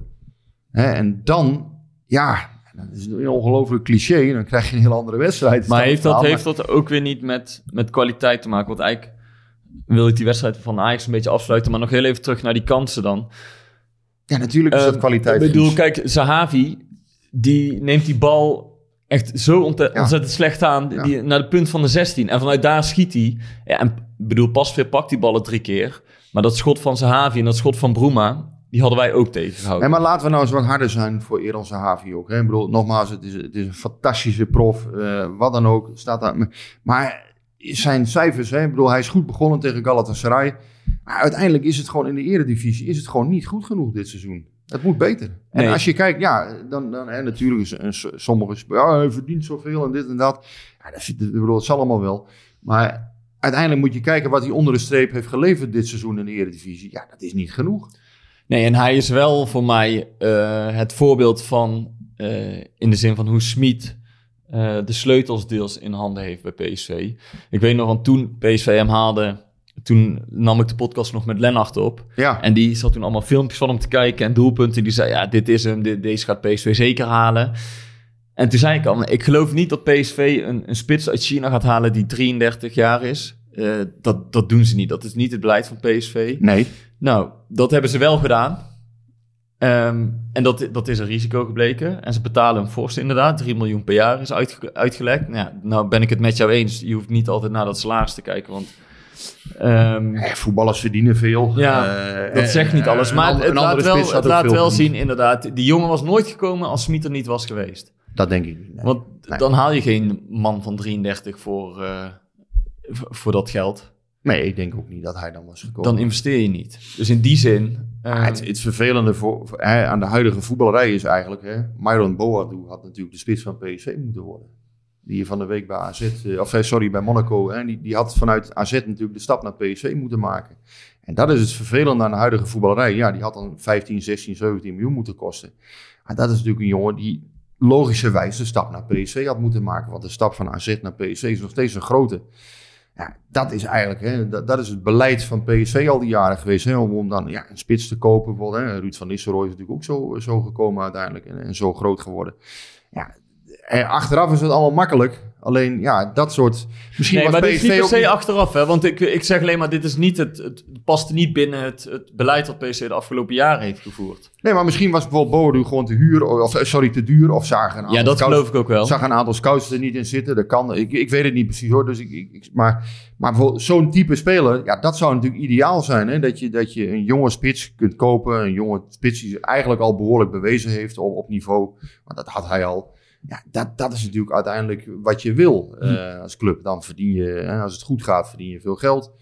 Hè, en dan, ja, dat is een ongelooflijk cliché. Dan krijg je een heel andere wedstrijd. Maar heeft dat, heeft dat ook weer niet met, met kwaliteit te maken? Want eigenlijk wil ik die wedstrijd van Ajax een beetje afsluiten. Maar nog heel even terug naar die kansen dan. Ja, natuurlijk is dat Ehm, kwaliteit. Ik bedoel, kijk, Zahavi, die neemt die bal echt zo Ja. ontzettend slecht aan. Ja. Die, naar de punt van de 16. En vanuit daar schiet hij. Ja, en bedoel, Pasveer pakt die ballen drie keer. Maar dat schot van Zahavi en dat schot van Bruma, die hadden wij ook tegengehouden. Nee, maar laten we nou eens wat harder zijn voor Eran Zahavi ook. Hè? Ik bedoel, nogmaals, het is, het is een fantastische prof. eh, wat dan ook. Staat daar. Maar zijn cijfers, hè? Ik bedoel, hij is goed begonnen tegen Galatasaray. Maar uiteindelijk is het gewoon in de eredivisie is het gewoon niet goed genoeg dit seizoen. Het moet beter. En Nee. als je kijkt, ja, dan, dan hè, natuurlijk is een, sommige ja, hij verdient zoveel en dit en dat. Ja, dat, ik bedoel, het zal allemaal wel. Maar uiteindelijk moet je kijken wat hij onder de streep heeft geleverd dit seizoen in de eredivisie. Ja, dat is niet genoeg. Nee, en hij is wel voor mij eh, het voorbeeld van, eh, in de zin van hoe Smit eh, de sleutels deels in handen heeft bij PSV. Ik weet nog, want toen PSV hem haalde, toen nam ik de podcast nog met Lennart op. Ja, En die zat toen allemaal filmpjes van hem te kijken en doelpunten. Die zei, ja, dit is hem, dit, deze gaat PSV zeker halen. En toen zei ik al, ik geloof niet dat PSV een, een spits uit China gaat halen die 33 jaar is. Dat, dat doen ze niet. Dat is niet het beleid van PSV. nee. Nou, dat hebben ze wel gedaan. Ehm, en dat, dat is een risico gebleken. En ze betalen een fors inderdaad. 3 miljoen per jaar is uitge- uitgelegd. Nou, ja, nou ben ik het met jou eens. Je hoeft niet altijd naar dat salaris te kijken. Want ehm, Eh, voetballers verdienen veel. Ja, Eh, dat eh, zegt niet alles. Maar het, een laat wel, het laat wel zien inderdaad. Die jongen was nooit gekomen als Smit er niet was geweest. Dat denk ik nee. Want Nee. dan haal je geen man van 33 voor, eh, voor dat geld. Nee, ik denk ook niet dat hij dan was gekomen. Dan investeer je niet. Dus in die zin... eh, Ja, het, het vervelende voor, voor- hè, aan de huidige voetballerij is eigenlijk... Hè, Myron Boadu had natuurlijk de spits van PSV moeten worden. Die van de week bij AZ... eh, of eh, sorry, bij Monaco... Hè, die, die had vanuit AZ natuurlijk de stap naar PSV moeten maken. En dat is het vervelende aan de huidige voetballerij. Ja, die had dan 15, 16, 17 miljoen moeten kosten. Maar dat is natuurlijk een jongen die logischerwijs de stap naar PSV had moeten maken. Want de stap van AZ naar PSV is nog steeds een grote. Ja, dat is eigenlijk, hè, dat, dat is het beleid van PSV al die jaren geweest. Om, om dan ja, een spits te kopen. Bijvoorbeeld, hè. Ruud van Nistelrooy is natuurlijk ook zo, zo gekomen uiteindelijk. En, en zo groot geworden. Ja, en achteraf is het allemaal makkelijk. Alleen, ja, dat soort... Misschien Nee, was maar dit is PSV niet per ook se niet- achteraf. Hè? Want ik, ik zeg alleen maar, dit is niet het, het past niet binnen het, het beleid dat PSV de afgelopen jaren heeft gevoerd. Nee, maar misschien was bijvoorbeeld Boadu gewoon te huur. Of, eh, sorry, te duur. Of zagen een Ja, dat scouts- geloof ik ook wel. zag een aantal scouts er niet in zitten. Dat kan. Ik, ik weet het niet precies hoor. Dus ik, ik, ik- maar, maar bijvoorbeeld zo'n type speler, ja, dat zou natuurlijk ideaal zijn. Hè? Dat, je, dat je een jonge spits kunt kopen. Een jonge spits die zich eigenlijk al behoorlijk bewezen heeft op, op niveau. Maar dat had hij al. Ja, dat, dat is natuurlijk uiteindelijk wat je wil eh, als club. Dan verdien je, als het goed gaat, verdien je veel geld.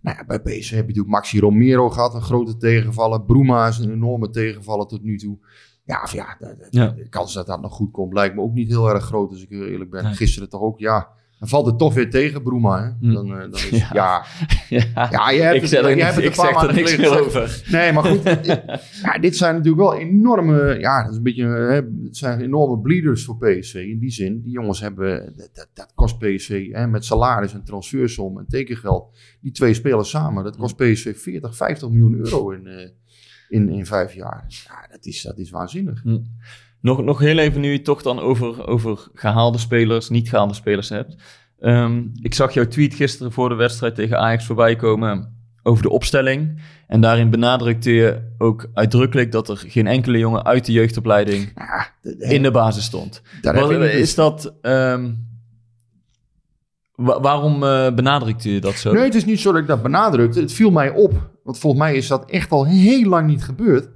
Nou ja, bij PSV heb je natuurlijk Maxi Romero gehad, een grote tegenvaller. Bruma is een enorme tegenvaller tot nu toe. Ja, of ja, de, de- Ja. de kans dat dat nog goed komt lijkt me ook niet heel erg groot, als ik heel eerlijk ben. Nee. Gisteren toch ook, ja. Dan valt het toch weer tegen, Bruma. Hè? Hm. Dan, eh, dan is, ja. Ja. Ja, Ja. je hebt ik het- zeg er, je hebt het ik zeg er maanden niks meer over. Nee, maar goed. dit, ja, dit zijn natuurlijk wel enorme. Ja, dat is een beetje. Hè, het zijn enorme bleeders voor PSV. In die zin, die jongens hebben. Dat, dat, kost PSV hè, met salaris en transfersom en tekengeld. Die twee spelers samen. Dat kost PSV 40, 50 miljoen euro in, eh, in, in vijf jaar. Ja, dat is, dat is waanzinnig. Nog, nog heel even nu je toch dan over, over gehaalde spelers, niet gehaalde spelers hebt. Ehm, ik zag jouw tweet gisteren voor de wedstrijd tegen Ajax voorbij komen over de opstelling. En daarin benadrukte je ook uitdrukkelijk dat er geen enkele jongen uit de jeugdopleiding Ja, de- de- in de basis stond. Wat- is dat... ehm, wa- waarom eh, benadrukte je dat zo? Nee, het is niet zo dat ik dat benadrukte. Het viel mij op. Want volgens mij is dat echt al heel lang niet gebeurd.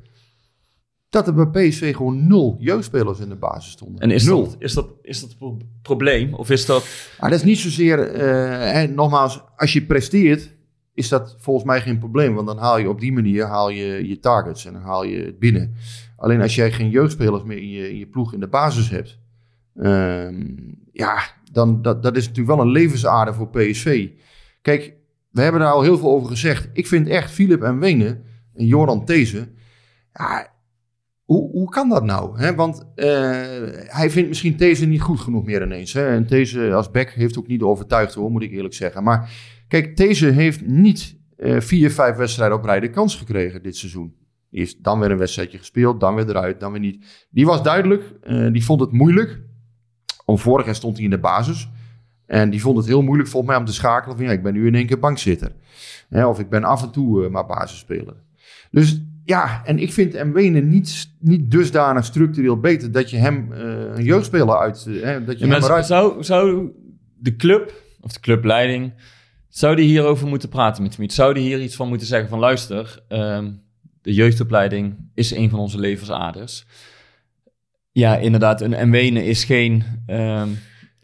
Dat er bij PSV gewoon nul jeugdspelers in de basis stonden. En is nul. dat, is, dat, is dat een pro- probleem? Of is dat... Maar dat is niet zozeer, hè, nogmaals, als je presteert, is dat volgens mij geen probleem. Want dan haal je op die manier haal je, je targets en dan haal je het binnen. Alleen als jij geen jeugdspelers meer in je, in je ploeg in de basis hebt, ehm, ja, dan dat, dat is natuurlijk wel een levensader voor PSV. Kijk, we hebben daar al heel veel over gezegd. Ik vind echt Philip en Wenen en Joran These, ja, hoe, kan dat nou? Want eh, hij vindt misschien These niet goed genoeg meer ineens. Hè? En These als back heeft ook niet overtuigd hoor, moet ik eerlijk zeggen. Maar kijk, These heeft niet eh, vier, vijf wedstrijden op rij de kans gekregen dit seizoen. Heeft dan weer een wedstrijdje gespeeld, dan weer eruit, dan weer niet. Die was duidelijk, eh, die vond het moeilijk. Om vorig jaar stond hij in de basis. En die vond het heel moeilijk volgens mij om te schakelen van ja, ik ben nu in één keer bankzitter. Hè, of ik ben af en toe maar basisspeler. Dus ja, en ik vind Mwene niet, niet dusdanig structureel beter dat je hem eh, een jeugdspeler uit... eh, hè, dat je Ja, hem maar eruit... zou, zou de club, of de clubleiding, zou die hierover moeten praten met Smit? Zou die hier iets van moeten zeggen van luister, ehm, de jeugdopleiding is een van onze levensaders. Ja, inderdaad, een Mwene is geen ehm,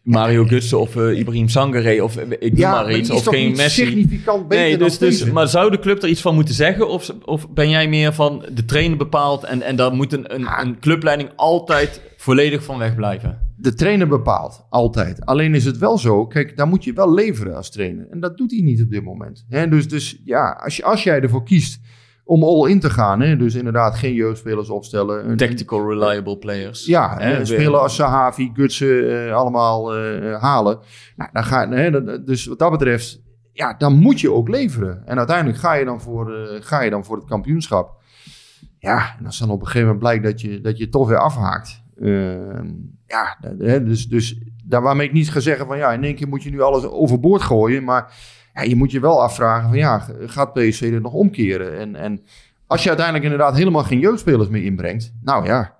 Mario Gutsen of eh, Ibrahim Sangare of eh, ik noem ja, maar iets, is of geen Messi. significant beter Nee, dan dus, dus, maar zou de club er iets van moeten zeggen? Of, of ben jij meer van de trainer bepaalt en, en daar moet een, een, een clubleiding altijd volledig van weg blijven? De trainer bepaalt, altijd. Alleen is het wel zo, kijk, daar moet je wel leveren als trainer. En dat doet hij niet op dit moment. Hè? Dus, dus ja, als, je, als jij ervoor kiest om all in te gaan, hè? dus inderdaad geen jeugdspelers opstellen. Een, Tactical reliable players. Ja, Hè, eh, spelen als Sahavi, Gutsen, eh, allemaal eh, halen. Nou, dan ga, hè, dat- dus wat dat betreft, ja, dan moet je ook leveren. En uiteindelijk ga je dan voor, ga je dan voor het kampioenschap. Ja, en als dan op een gegeven moment blijkt dat je, dat je toch weer afhaakt. Ehm, ja, hè, dus, dus daar waarmee ik niet ga zeggen van ja, in één keer moet je nu alles overboord gooien. Maar ja, je moet je wel afvragen van ja, gaat PSV er nog omkeren? En, en Als je uiteindelijk inderdaad helemaal geen jeugdspelers meer inbrengt, nou ja,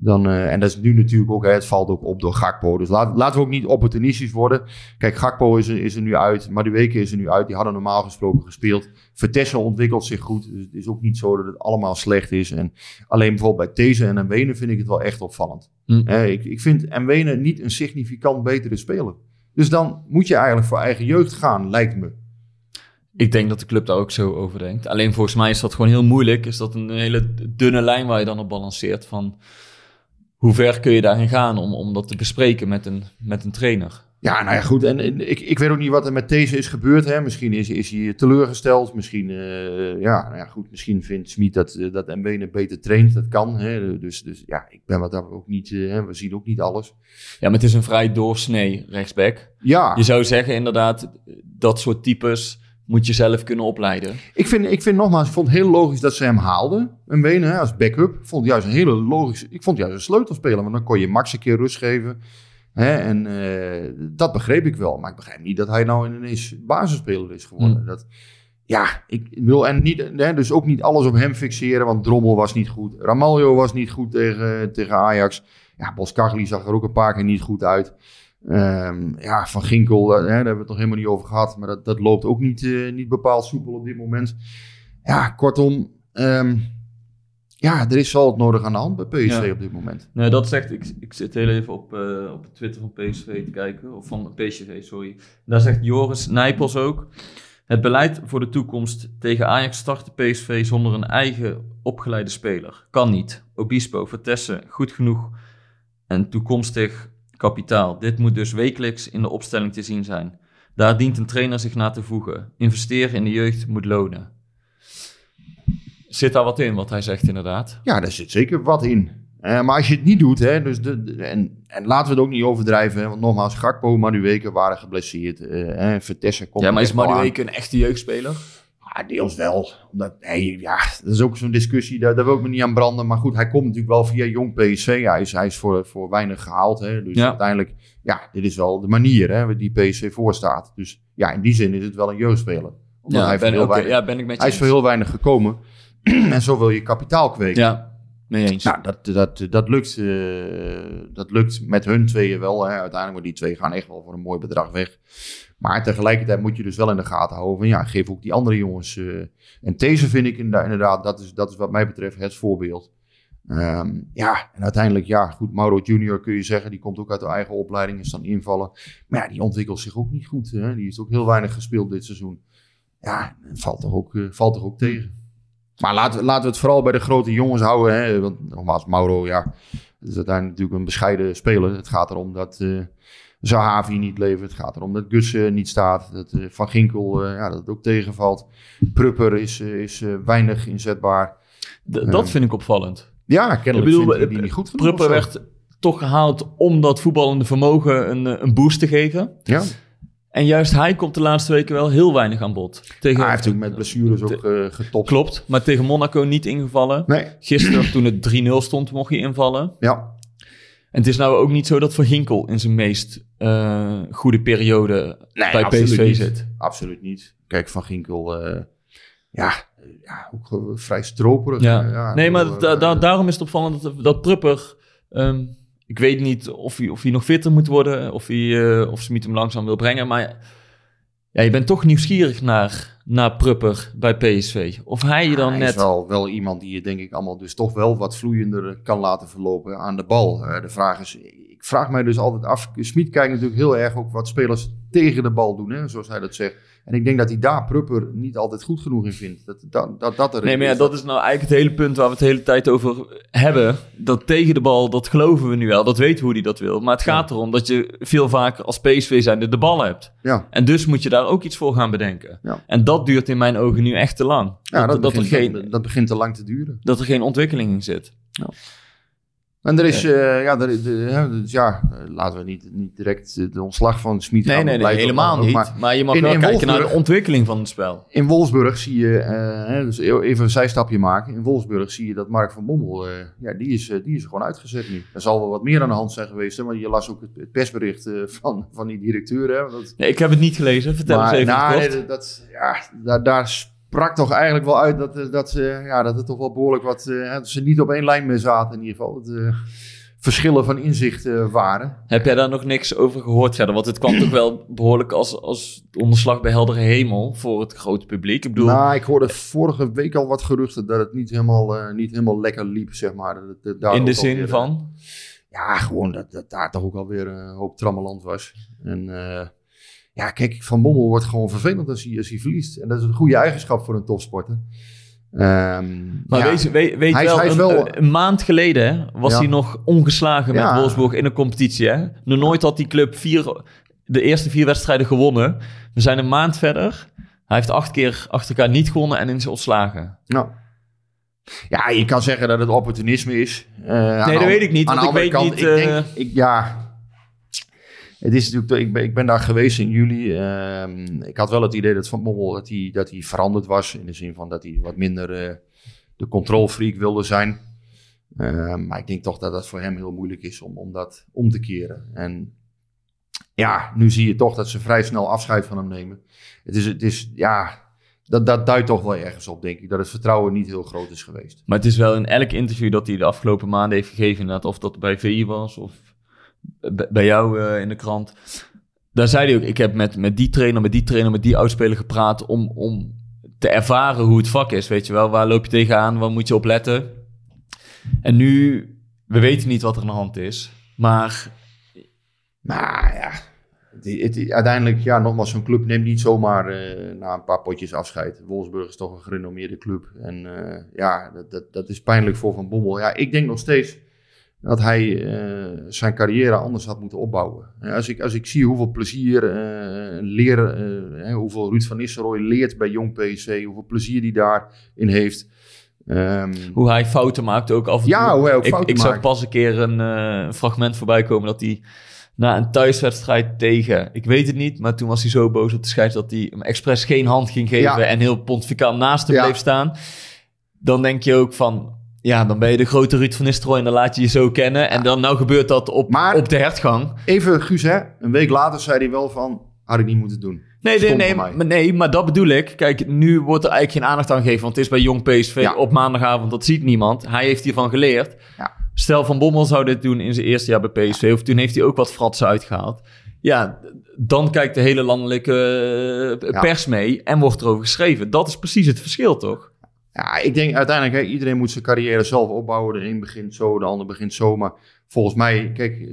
dan, eh, en dat is nu natuurlijk ook, hè, het valt ook op door Gakpo. Dus laat, laten we ook niet opportunistisch worden. Kijk, Gakpo is er, is er nu uit, Madueke is er nu uit. Die hadden normaal gesproken gespeeld. Vertessen ontwikkelt zich goed. Dus het is ook niet zo dat het allemaal slecht is. En alleen bijvoorbeeld bij These en Mwene vind ik het wel echt opvallend. Hm. Ik, ik vind Mwene niet een significant betere speler. Dus dan moet je eigenlijk voor eigen jeugd gaan, lijkt me. Ik denk dat de club daar ook zo over denkt. Alleen volgens mij is dat gewoon heel moeilijk. Is dat een hele dunne lijn waar je dan op balanceert. Van hoe ver kun je daarin gaan om, om dat te bespreken met een, met een trainer? Ja, nou ja, goed. En, en ik, ik weet ook niet wat er met deze is gebeurd. Hè. Misschien is, is hij teleurgesteld. Misschien, eh, ja, nou ja, goed. Misschien vindt Smit dat, eh, dat Mbene beter traint. Dat kan. Hè. Dus, dus ja, ik ben wat daar ook niet... eh, hè. we zien ook niet alles. Ja, maar het is een vrij doorsnee rechtsback. Ja, Je zou zeggen inderdaad, dat soort types moet je zelf kunnen opleiden. ik vind, ik vind nogmaals, ik vond het heel logisch dat ze hem haalden. Mbene als backup. Ik vond juist een hele logische... Ik vond juist een sleutelspeler. Want dan kon je Max een keer rust geven. Hè, en eh, dat begreep ik wel. Maar ik begrijp niet dat hij nou ineens basisspeler is geworden. Hmm. Dat, ja, ik wil en niet, hè, dus ook niet alles op hem fixeren. Want Drommel was niet goed. Ramaljo was niet goed tegen, tegen Ajax. Ja, Boskagli zag er ook een paar keer niet goed uit. Ehm, ja, Van Ginkel, eh, hè, daar hebben we het nog helemaal niet over gehad. Maar dat, dat loopt ook niet, eh, niet bepaald soepel op dit moment. Ja, kortom. ehm, ja, er is wel het nodig aan de hand bij PSV Ja. op dit moment. Nee, dat zegt, ik, ik zit heel even op, eh, op Twitter van PSV te kijken, of van PSV, sorry. Daar zegt Joris Nijpels ook, het beleid voor de toekomst tegen Ajax startte PSV zonder een eigen opgeleide speler. Kan niet. Obispo, Vertessen, goed genoeg en toekomstig kapitaal. Dit moet dus wekelijks in de opstelling te zien zijn. Daar dient een trainer zich naar te voegen. Investeren in de jeugd moet lonen. Zit daar wat in, wat hij zegt inderdaad? Ja, daar zit zeker wat in. Eh, maar als je het niet doet, hè, dus de, de- en, en laten we het ook niet overdrijven, hè, want nogmaals, Gakpo, Madueke waren geblesseerd. eh hè, Vertessen komt Ja, maar is. Madueke een echte jeugdspeler? Ja, deels wel. Omdat, nee, ja, dat is ook zo'n discussie, daar, daar wil ik me niet aan branden. Maar goed, hij komt natuurlijk wel via jong PSV. Hij is, hij is voor, voor weinig gehaald. Hè. Dus Ja. uiteindelijk, ja, dit is wel de manier hè, die PSV voorstaat. Dus ja, in die zin is het wel een jeugdspeler. Omdat hij, ben, weinig, ja, ben ik met je hij is voor heel weinig gekomen. en zo wil je kapitaal kweken. Ja, mee eens. Nou, dat, dat, dat, lukt, eh, dat lukt met hun tweeën wel. Hè. Uiteindelijk, maar die twee gaan echt wel voor een mooi bedrag weg. Maar tegelijkertijd moet je dus wel in de gaten houden van ja, geef ook die andere jongens. eh, en deze vind ik inderdaad, inderdaad, dat is, dat is wat mij betreft het voorbeeld. Ehm, ja, en uiteindelijk, ja, goed, Mauro Junior kun je zeggen, die komt ook uit de eigen opleiding, is dan invallen. Maar ja, die ontwikkelt zich ook niet goed. Hè. Die heeft ook heel weinig gespeeld dit seizoen. Ja, valt toch ook, eh, valt toch ook tegen. Maar laten, laten we het vooral bij de grote jongens houden. Hè? Want nogmaals, Mauro, ja, is uiteindelijk natuurlijk een bescheiden speler. Het gaat erom dat eh Zahavi niet levert. Het gaat erom dat Gus eh, niet staat. Dat eh, Van Ginkel, eh, ja, dat ook tegenvalt. Prupper is, is weinig inzetbaar. D- dat vind ik opvallend. Ja, kennelijk Ik bedoel, die niet goed genoeg. Prupper werd toch gehaald om dat voetballende vermogen een, een boost te geven. Ja, En juist hij komt de laatste weken wel heel weinig aan bod. Tegen, hij heeft natuurlijk met blessures ook eh, getopt. Klopt, maar tegen Monaco niet ingevallen. Nee, Gisteren toen het 3-0 stond mocht hij invallen. ja. En het is nou ook niet zo dat Van Ginkel in zijn meest eh, goede periode Nee, bij PSV niet. zit. Absoluut niet. Kijk, Van Ginkel, eh, ja, ja, ook vrij stroperig. Ja. ja, nee, maar bedoel, da- da- daarom is het opvallend dat, dat Prupper... ehm, ik weet niet of hij, of hij nog fitter moet worden, of, hij, eh, of Smit hem langzaam wil brengen. Maar ja, je bent toch nieuwsgierig naar, naar Prupper bij PSV. Of hij je dan hij net... is wel, wel iemand die je denk ik allemaal dus toch wel wat vloeiender kan laten verlopen aan de bal. Eh, de vraag is, ik vraag mij dus altijd af, Smit kijkt natuurlijk heel erg ook wat spelers tegen de bal doen, hè, zoals hij dat zegt. En ik denk dat hij daar Prupper niet altijd goed genoeg in vindt. Dat dat, dat, dat er Nee, maar ja, dat is nou eigenlijk het hele punt waar we het de hele tijd over hebben. Dat tegen de bal, dat geloven we nu wel. Dat weten we hoe hij dat wil. Maar het gaat erom dat je veel vaker als PSV zijnde de bal hebt. Ja, En dus moet je daar ook iets voor gaan bedenken. Ja. En dat duurt in mijn ogen nu echt te lang. ja dat, dat, er begint, geen, dat, dat begint te lang te duren. dat er geen ontwikkeling in zit. En er is, eh, ja, er, de, hè, dus ja, eh, laten we niet, niet direct eh, de ontslag van Smit Nee, gaan nee, nee, helemaal niet. maar Maar, je mag in- wel in kijken naar de ontwikkeling van het spel. In Wolfsburg zie je, eh, dus even een zijstapje maken. In Wolfsburg zie je dat Mark van Bommel, eh, ja, die is, eh, die is gewoon uitgezet nu. Er zal wel wat meer aan de hand zijn geweest, hè, maar je las ook het, persbericht eh, van, van die directeur. Hè, dat, Nee, ik heb het niet gelezen. Vertel maar, eens even nou, kort. nee, dat, ja, daar, daar, sprak toch eigenlijk wel uit dat, eh, dat, ze, ja, dat het toch wel behoorlijk wat... eh, dat ze niet op één lijn meer zaten in ieder geval. Dat er verschillen van inzicht eh, waren. Heb jij daar nog niks over gehoord verder? Want het kwam toch wel behoorlijk als, als onderslag bij heldere hemel voor het grote publiek. Ik bedoel, Nou, ik hoorde vorige week al wat geruchten dat het niet helemaal, eh, niet helemaal lekker liep, zeg maar. Dat eh, daar in de alweer, zin eh, van... Ja, gewoon dat, dat daar toch ook alweer een hoop trammeland was. En eh, ja, kijk, Van Bommel wordt gewoon vervelend als hij, als hij verliest. En dat is een goede eigenschap voor een topsporter. Ehm, Maar ja, weet, weet, weet Hij wel, hij een, wel- een maand geleden hè, was Ja. hij nog ongeslagen met Ja. Wolfsburg in een competitie. Hè? Nog nooit had die club vier, de eerste vier wedstrijden gewonnen. We zijn een maand verder. Hij heeft acht keer achter elkaar niet gewonnen en is ontslagen. nou, ja, je kan zeggen dat het opportunisme is. Eh, aan dat weet ik niet, aan de want ik andere weet kant, niet, Ik denk, eh, ik, ja, het is natuurlijk, ik ben, ik ben daar geweest in juli. Ehm, ik had wel het idee dat Van Bommel dat hij, dat hij veranderd was. In de zin van dat hij wat minder eh, de controlfreak wilde zijn. Ehm, maar ik denk toch dat dat voor hem heel moeilijk is om, om dat om te keren. En ja, nu zie je toch dat ze vrij snel afscheid van hem nemen. Het is, het is ja, dat, dat duidt toch wel ergens op, denk ik. Dat het vertrouwen niet heel groot is geweest. Maar het is wel in elk interview dat hij de afgelopen maanden heeft gegeven, of dat bij VI was of bij jou eh, in de krant. Daar zei hij ook, ik heb met, met die trainer, met die trainer, met die oudspeler gepraat om, om te ervaren hoe het vak is. Weet je wel, waar loop je tegenaan, waar moet je op letten? En nu, we weten niet wat er aan de hand is, maar Nou ja, uiteindelijk, ja, nogmaals, zo'n club neemt niet zomaar eh, na een paar potjes afscheid. Wolfsburg is toch een gerenommeerde club. En eh, ja, dat, dat, dat is pijnlijk voor Van Bommel. Ja, ik denk nog steeds dat hij eh, zijn carrière anders had moeten opbouwen. Ja, als, ik, als ik zie hoeveel plezier eh leren, eh, hè, hoeveel Ruud van Nistelrooy leert bij Jong PSC, hoeveel plezier hij daarin heeft. Ehm, hoe hij fouten maakt ook af en Ja, toe. hoe hij ook ik, fouten ik zag maakt. pas een keer een fragment voorbij komen dat hij na een thuiswedstrijd tegen, ik weet het niet, maar toen was hij zo boos op de scheids dat hij hem expres geen hand ging geven Ja. en heel pontificaal naast hem Ja. bleef staan. Dan denk je ook van, ja, dan ben je de grote Ruud van Nistelrooy en dan laat je je zo kennen. En dan nou gebeurt dat op, Maar- op de hertgang. even, Guus, hè, een week later zei hij wel van, had ik niet moeten doen. Nee, nee, nee, maar, nee, maar dat bedoel ik. Kijk, nu wordt er eigenlijk geen aandacht aan gegeven. Want het is bij Jong PSV Ja. op maandagavond. Dat ziet niemand. Hij heeft hiervan geleerd. Ja. Stel Van Bommel zou dit doen in zijn eerste jaar bij PSV. Of toen heeft hij ook wat fratsen uitgehaald. Ja, dan kijkt de hele landelijke eh, Ja. pers mee. En wordt erover geschreven. Dat is precies het verschil, toch? Ja, ik denk uiteindelijk, hè, iedereen moet zijn carrière zelf opbouwen. De een begint zo, de ander begint zo. Maar volgens mij, kijk, eh,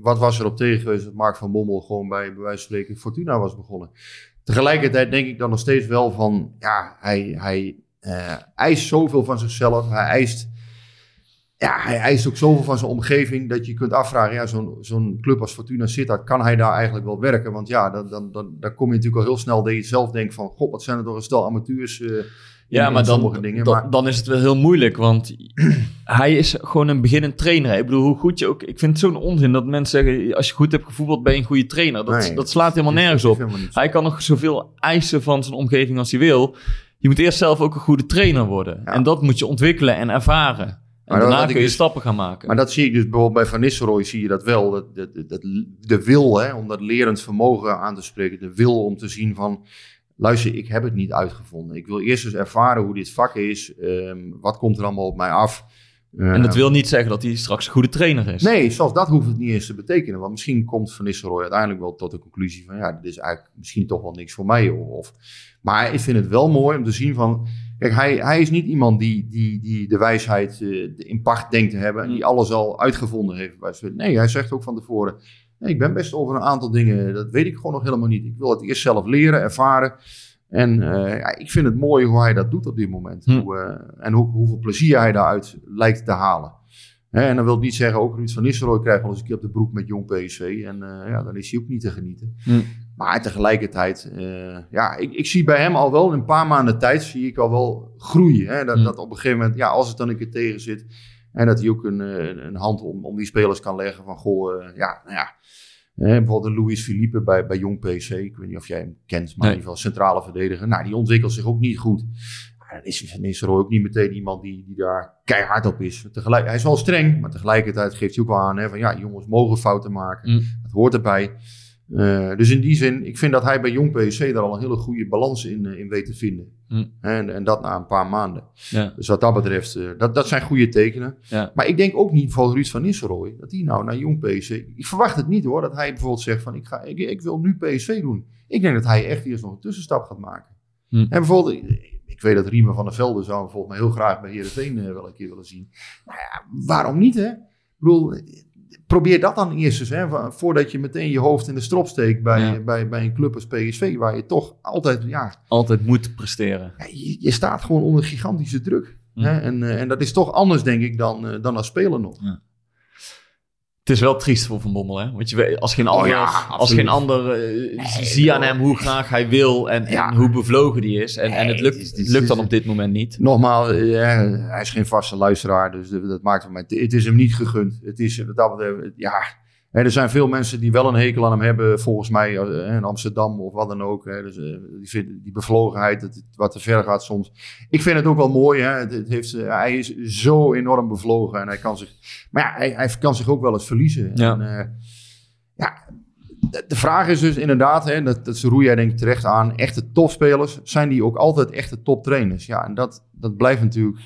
wat was er op tegen geweest dat Mark van Bommel gewoon bij, bij wijze van spreken Fortuna was begonnen. Tegelijkertijd denk ik dan nog steeds wel van, ja, hij, hij eh, eist zoveel van zichzelf. Hij eist, ja, hij eist ook zoveel van zijn omgeving dat je kunt afvragen, ja, zo'n zo'n club als Fortuna Sittard, kan hij daar eigenlijk wel werken? Want ja, dan, dan, dan, dan kom je natuurlijk al heel snel dat je zelf denkt van, god, wat zijn er toch een stel amateurs eh, Ja, maar dan, dingen. dan, maar, dan is het wel heel moeilijk. Want hij is gewoon een beginnend trainer. Ik bedoel, hoe goed je ook... Ik vind het zo'n onzin dat mensen zeggen... Als je goed hebt gevoetbald, ben je een goede trainer. Dat, Nee, dat slaat helemaal nergens op. helemaal. Hij kan nog zoveel eisen van zijn omgeving als hij wil. Je moet eerst zelf ook een goede trainer worden. Ja. En dat moet je ontwikkelen en ervaren. En Maar daarna kun je dus- stappen gaan maken. Maar dat zie ik dus bijvoorbeeld bij Van Nistelrooy zie je dat wel. Dat, dat, dat, de wil hè, om dat lerend vermogen aan te spreken. De wil om te zien van, luister, ik heb het niet uitgevonden. Ik wil eerst eens ervaren hoe dit vak is. ehm, wat komt er allemaal op mij af? en dat Ehm, wil niet zeggen dat hij straks een goede trainer is. Nee, zelfs dat hoeft het niet eens te betekenen. Want misschien komt Van Nistelrooy uiteindelijk wel tot de conclusie van... ja, dit is eigenlijk misschien toch wel niks voor mij. Of, maar ik vind het wel mooi om te zien van... Kijk, hij, hij is niet iemand die, die, die de wijsheid eh, in pacht denkt te hebben... en die alles al uitgevonden heeft. Nee, hij zegt ook van tevoren... Nee, ik ben best over een aantal dingen, dat weet ik gewoon nog helemaal niet. Ik wil het eerst zelf leren, ervaren. En eh, ja, ik vind het mooi hoe hij dat doet op dit moment. Hm. Hoe, eh, en hoe, hoeveel plezier hij daaruit lijkt te halen. Hè, en dan wil ik niet zeggen, ook Ruud van Nistelrooy krijgt wel eens een keer op de broek met jong PSV. En eh, ja, dan is hij ook niet te genieten. Hm. Maar tegelijkertijd, ja, ik, ik zie bij hem al wel in een paar maanden tijd, zie ik al wel groeien. Hè? Dat, Hm. dat op een gegeven moment, ja, als het dan een keer tegen zit. En dat hij ook een, eh, een hand om, om die spelers kan leggen van, goh, eh, ja, nou ja. Eh, bijvoorbeeld Luis Philippe bij, bij Jong PC. Ik weet niet of jij hem kent, maar Nee. in ieder geval centrale verdediger. Nou, die ontwikkelt zich ook niet goed. Maar dan is Van Nistelrooy ook niet meteen iemand die, die daar keihard op is. Tegelijk, hij is wel streng, maar tegelijkertijd geeft hij ook wel aan hè, van ja, jongens mogen fouten maken. Mm. Dat hoort erbij. Eh, dus in die zin, ik vind dat hij bij Jong PSC daar al een hele goede balans in, eh, in weet te vinden. Hm. En, en dat na een paar maanden. Ja. Dus wat dat betreft, eh, dat, dat zijn goede tekenen. Ja. Maar ik denk ook niet voor Ruud van Nistelrooy, dat hij nou naar Jong PSC... Ik verwacht het niet hoor, dat hij bijvoorbeeld zegt van, ik, ga, ik, ik wil nu PSV doen. Ik denk dat hij echt eerst nog een tussenstap gaat maken. Hm. En bijvoorbeeld, ik weet dat Riemen van der Velde zou volgens mij heel graag bij Heerenveen wel een keer willen zien. Nou ja, waarom niet hè? Ik bedoel, probeer dat dan eerst eens, hè, voordat je meteen je hoofd in de strop steekt bij, Ja. bij, bij een club als PSV, waar je toch altijd, ja, Altijd moet presteren. ja, je, je staat gewoon onder gigantische druk. Hè? En, eh, en dat is toch anders, denk ik, dan, eh, dan als speler nog. Het is wel triest voor Van Bommel, hè? Want je weet, als geen Oh ander, ja, als geen ander eh, zie aan hem hoe graag hij wil en, Ja. en hoe bevlogen die is. En, en het lukt, het is- het het is- lukt dan op dit moment niet. Nogmaals, eh, hij is geen vaste luisteraar, dus dat maakt het mij. Het is hem niet gegund. Het is, wat dat betreft, ja. Er zijn veel mensen die wel een hekel aan hem hebben, volgens mij eh, in Amsterdam of wat dan ook. Hè. Dus, eh, die, die bevlogenheid, het wat te ver gaat soms. Ik vind het ook wel mooi. Hè. Het, het heeft, eh, hij is zo enorm bevlogen en hij kan zich. Maar ja, hij, hij kan zich ook wel eens verliezen. Ja. En, ja, de, de vraag is dus inderdaad, hè, dat, dat roei jij denk ik terecht aan, echte topspelers, zijn die ook altijd echte toptrainers? Ja, en dat, dat blijft natuurlijk,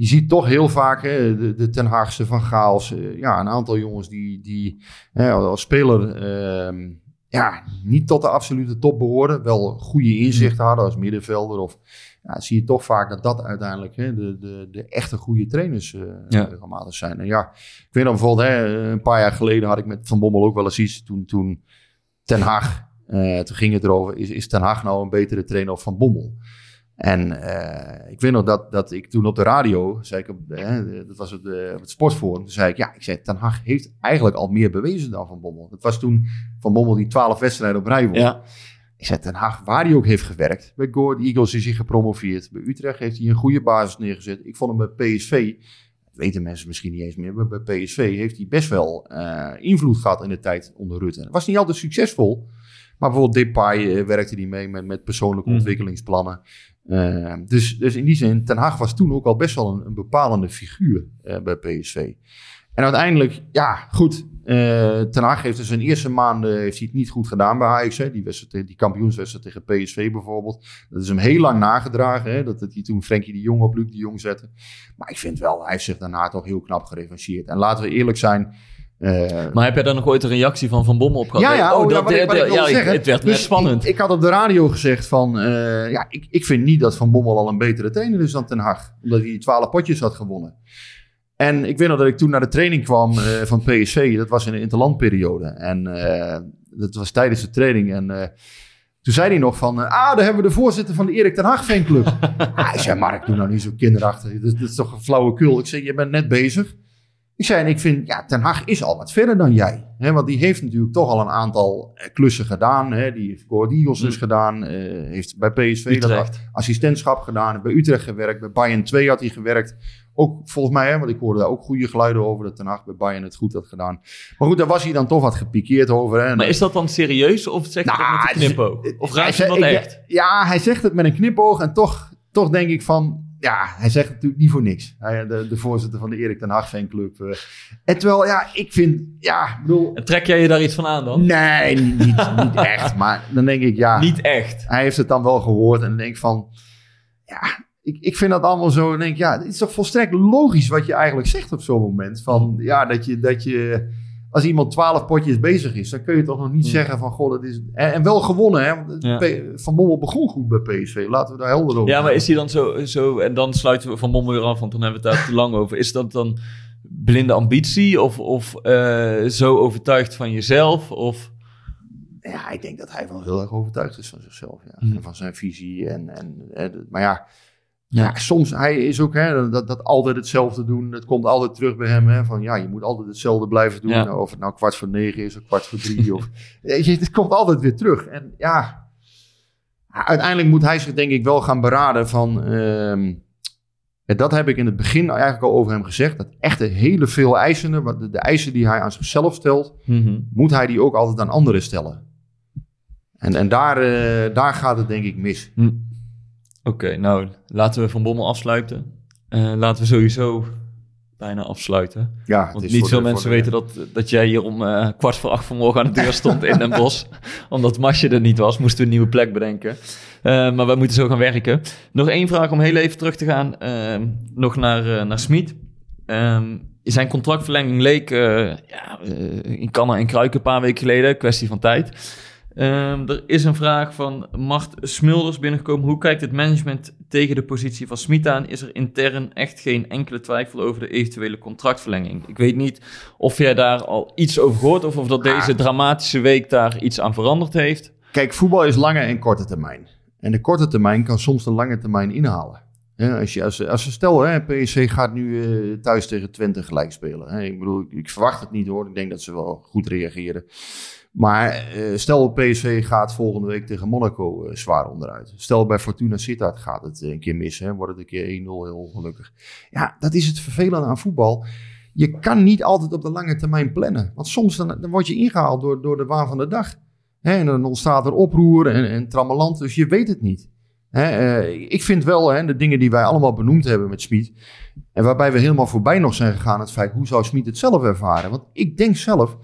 je ziet toch heel vaak hè, de, de Ten Haagse Van Gaals, eh, ja, een aantal jongens die, die hè, als speler ehm, ja, niet tot de absolute top behoorden, wel goede inzichten hadden als middenvelder of ja, zie je toch vaak dat dat uiteindelijk hè, de, de, de echte goede trainers Ja. regelmatig zijn. En ja, ik weet nog bijvoorbeeld, hè, een paar jaar geleden had ik met Van Bommel ook wel eens iets. Toen, toen Ten Haag, eh, toen ging het erover, is, is Ten Haag nou een betere trainer of Van Bommel? En eh, ik weet nog dat, dat ik toen op de radio, zei ik, op, hè, dat was op, de, op het sportforum, toen zei ik, ja, ik zei, Ten Haag heeft eigenlijk al meer bewezen dan Van Bommel. Dat was toen Van Bommel die twaalf wedstrijden op rij won. Ja. Ik zei, Ten Haag, waar hij ook heeft gewerkt. Bij Go Eagles is hij gepromoveerd. Bij Utrecht heeft hij een goede basis neergezet. Ik vond hem bij PSV, dat weten mensen misschien niet eens meer, maar bij PSV heeft hij best wel eh, invloed gehad in de tijd onder Rutte. Het was niet altijd succesvol, maar bijvoorbeeld Depay eh, werkte hij mee met, met persoonlijke Mhm. ontwikkelingsplannen. Eh, dus, dus in die zin, Ten Haag was toen ook al best wel een, een bepalende figuur eh, bij PSV. En uiteindelijk, ja, goed. eh Ten Hag heeft in zijn eerste maanden heeft hij het niet goed gedaan bij Ajax. Hè. Die, wedstrijd, die kampioenswedstrijd tegen PSV bijvoorbeeld. Dat is hem heel lang nagedragen. Hè. Dat, dat hij toen Frenkie de Jong op Luc de Jong zette. Maar ik vind wel, hij heeft zich daarna toch heel knap gerevancheerd. En laten we eerlijk zijn. Eh, Maar heb jij daar nog ooit een reactie van Van Bommel op gehad? ja, ja, oh, oh, dat, wat ik, wat ik wilde ja, ik- zeggen. het werd Dus net spannend. Ik, ik had op de radio gezegd van, eh, ja, ik, ik vind niet dat Van Bommel al een betere trainer is dan Ten Hag. Omdat hij 12 potjes had gewonnen. En ik weet nog dat ik toen naar de training kwam eh, van PSV. Dat was in de interlandperiode. En dat was tijdens de training. En toen zei hij nog van, ah, daar hebben we de voorzitter van de Erik ten Hag fanclub. ah, ik zei, Mark, doe nou niet zo kinderachtig. Dat, dat is toch een flauwekul. Ik zei, je bent net bezig. Ik zei, en ik vind, ja, Ten Hag is al wat verder dan jij. Hè, want die heeft natuurlijk toch al een aantal eh, klussen gedaan. Hè. Die heeft Go Ahead Eagles dus Mm. gedaan. eh, heeft bij PSV dat Utrecht. assistentschap gedaan. Bij Utrecht gewerkt. Bij Bayern 2 had hij gewerkt. Ook volgens mij, hè, want ik hoorde daar ook goede geluiden over. Dat Ten Hag bij Bayern het goed had gedaan. Maar goed, daar was hij dan toch wat gepikeerd over. Hè. Maar is dat dan serieus of zeg je Nou, dat met een knipoog? Of hij raakt zegt- dat echt? Ja, hij zegt het met een knipoog. En toch, toch denk ik van... Ja, hij zegt natuurlijk niet voor niks. Hij, de, de voorzitter van de Erik ten Hag fanclub. eh. En terwijl, ja, ik vind... Ja, bedoel... En trek jij je daar iets van aan dan? Nee, niet, niet, echt. Maar dan denk ik, ja... Niet echt. Hij heeft het dan wel gehoord en dan denk ik van... Ja, ik, ik vind dat allemaal zo... Dan denk ja, het is toch volstrekt logisch wat je eigenlijk zegt op zo'n moment. Van, ja, dat je... Dat je als iemand twaalf potjes bezig is, dan kun je toch nog niet Hmm. zeggen van... Goh, dat is... En, en wel gewonnen, hè. Want Ja. Van Bommel begon goed bij PSV. Laten we daar helder over Ja, maar is hij dan zo, zo... En dan sluiten we Van Bommel weer af, want dan hebben we het daar te lang over. Is dat dan blinde ambitie? Of, of eh, zo overtuigd van jezelf? Of... Ja, ik denk dat hij wel heel erg overtuigd is van zichzelf. Ja. Hmm. En van zijn visie. En, en, maar ja, Ja. ja. soms, hij is ook hè, dat, dat altijd hetzelfde doen. Het komt altijd terug bij hem. Hè, van ja, je moet altijd hetzelfde blijven doen. Ja. Nou, Of het nou kwart voor negen is of kwart voor drie. of, het komt altijd weer terug. En ja, uiteindelijk moet hij zich denk ik wel gaan beraden van... en dat heb ik in het begin eigenlijk al over hem gezegd. Dat echte hele veel eisende, wat de, de eisen die hij aan zichzelf stelt moet hij die ook altijd aan anderen stellen. En, en daar, eh, daar gaat het denk ik mis. Oké, nou, laten we Van Bommel afsluiten. Eh, laten we sowieso bijna afsluiten. Ja, Want niet veel de- mensen de- weten dat, dat jij hier om eh, kwart voor acht vanmorgen aan de deur stond in Den Bosch. Omdat Masje er niet was, moesten we een nieuwe plek bedenken. Eh, maar wij moeten zo gaan werken. Nog één vraag om heel even terug te gaan. ehm, nog naar, naar Smit. Ehm, zijn contractverlenging leek ja, in kannen en kruiken een paar weken geleden. Kwestie van tijd. Ehm, er is een vraag van Mart Smulders binnengekomen. Hoe kijkt het management tegen de positie van Smit aan? Is er intern echt geen enkele twijfel over de eventuele contractverlenging? Ik weet niet of jij daar al iets over gehoord of of dat deze dramatische week daar iets aan veranderd heeft. Kijk, voetbal is lange en korte termijn. En de korte termijn kan soms de lange termijn inhalen. Als, je, als, als we stel, hè, PSC gaat nu eh, thuis tegen Twente gelijk spelen. Hè. Ik bedoel, ik, ik verwacht het niet hoor. Ik denk dat ze wel goed reageren. Maar eh, stel PSV gaat volgende week tegen Monaco eh, zwaar onderuit. Stel bij Fortuna Sittard gaat het eh, een keer mis. Hè, wordt het een keer 1-0 heel ongelukkig. Ja, dat is het vervelende aan voetbal. Je kan niet altijd op de lange termijn plannen. Want soms dan, dan word je ingehaald door, door de waan van de dag. Hè, en dan ontstaat er oproer en, en dus je weet het niet. Hè, ik vind wel, hè, de dingen die wij allemaal benoemd hebben met Smit... en waarbij we helemaal voorbij nog zijn gegaan... aan het feit, hoe zou Smit het zelf ervaren? Want ik denk zelf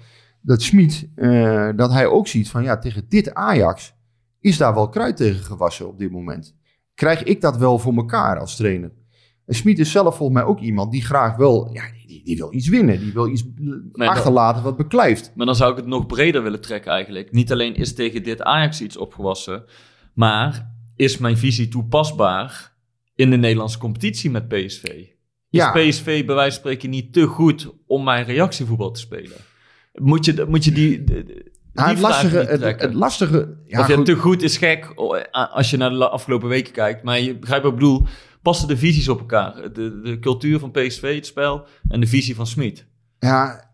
dat Smit, eh, dat hij ook ziet van... ja, tegen dit Ajax is daar wel kruid tegen gewassen op dit moment. Krijg ik dat wel voor elkaar als trainer? En Smit is zelf volgens mij ook iemand die graag wel... Ja, die, die, wil iets winnen, die wil iets achterlaten wat beklijft. Maar dan zou ik het nog breder willen trekken eigenlijk. Niet alleen is tegen dit Ajax iets opgewassen, maar is mijn visie toepasbaar in de Nederlandse competitie met PSV? Is Ja. PSV bij wijze van spreken niet te goed om mijn reactievoetbal te spelen? Moet je, moet je die, Ja, het, lastige, het, lastige... Ja, of je goed. te goed is gek eh, als je naar de afgelopen weken kijkt. Maar je begrijpt wat ik bedoel. Passen de visies op elkaar? De, de cultuur van PSV, het spel, en de visie van Smit. Ja,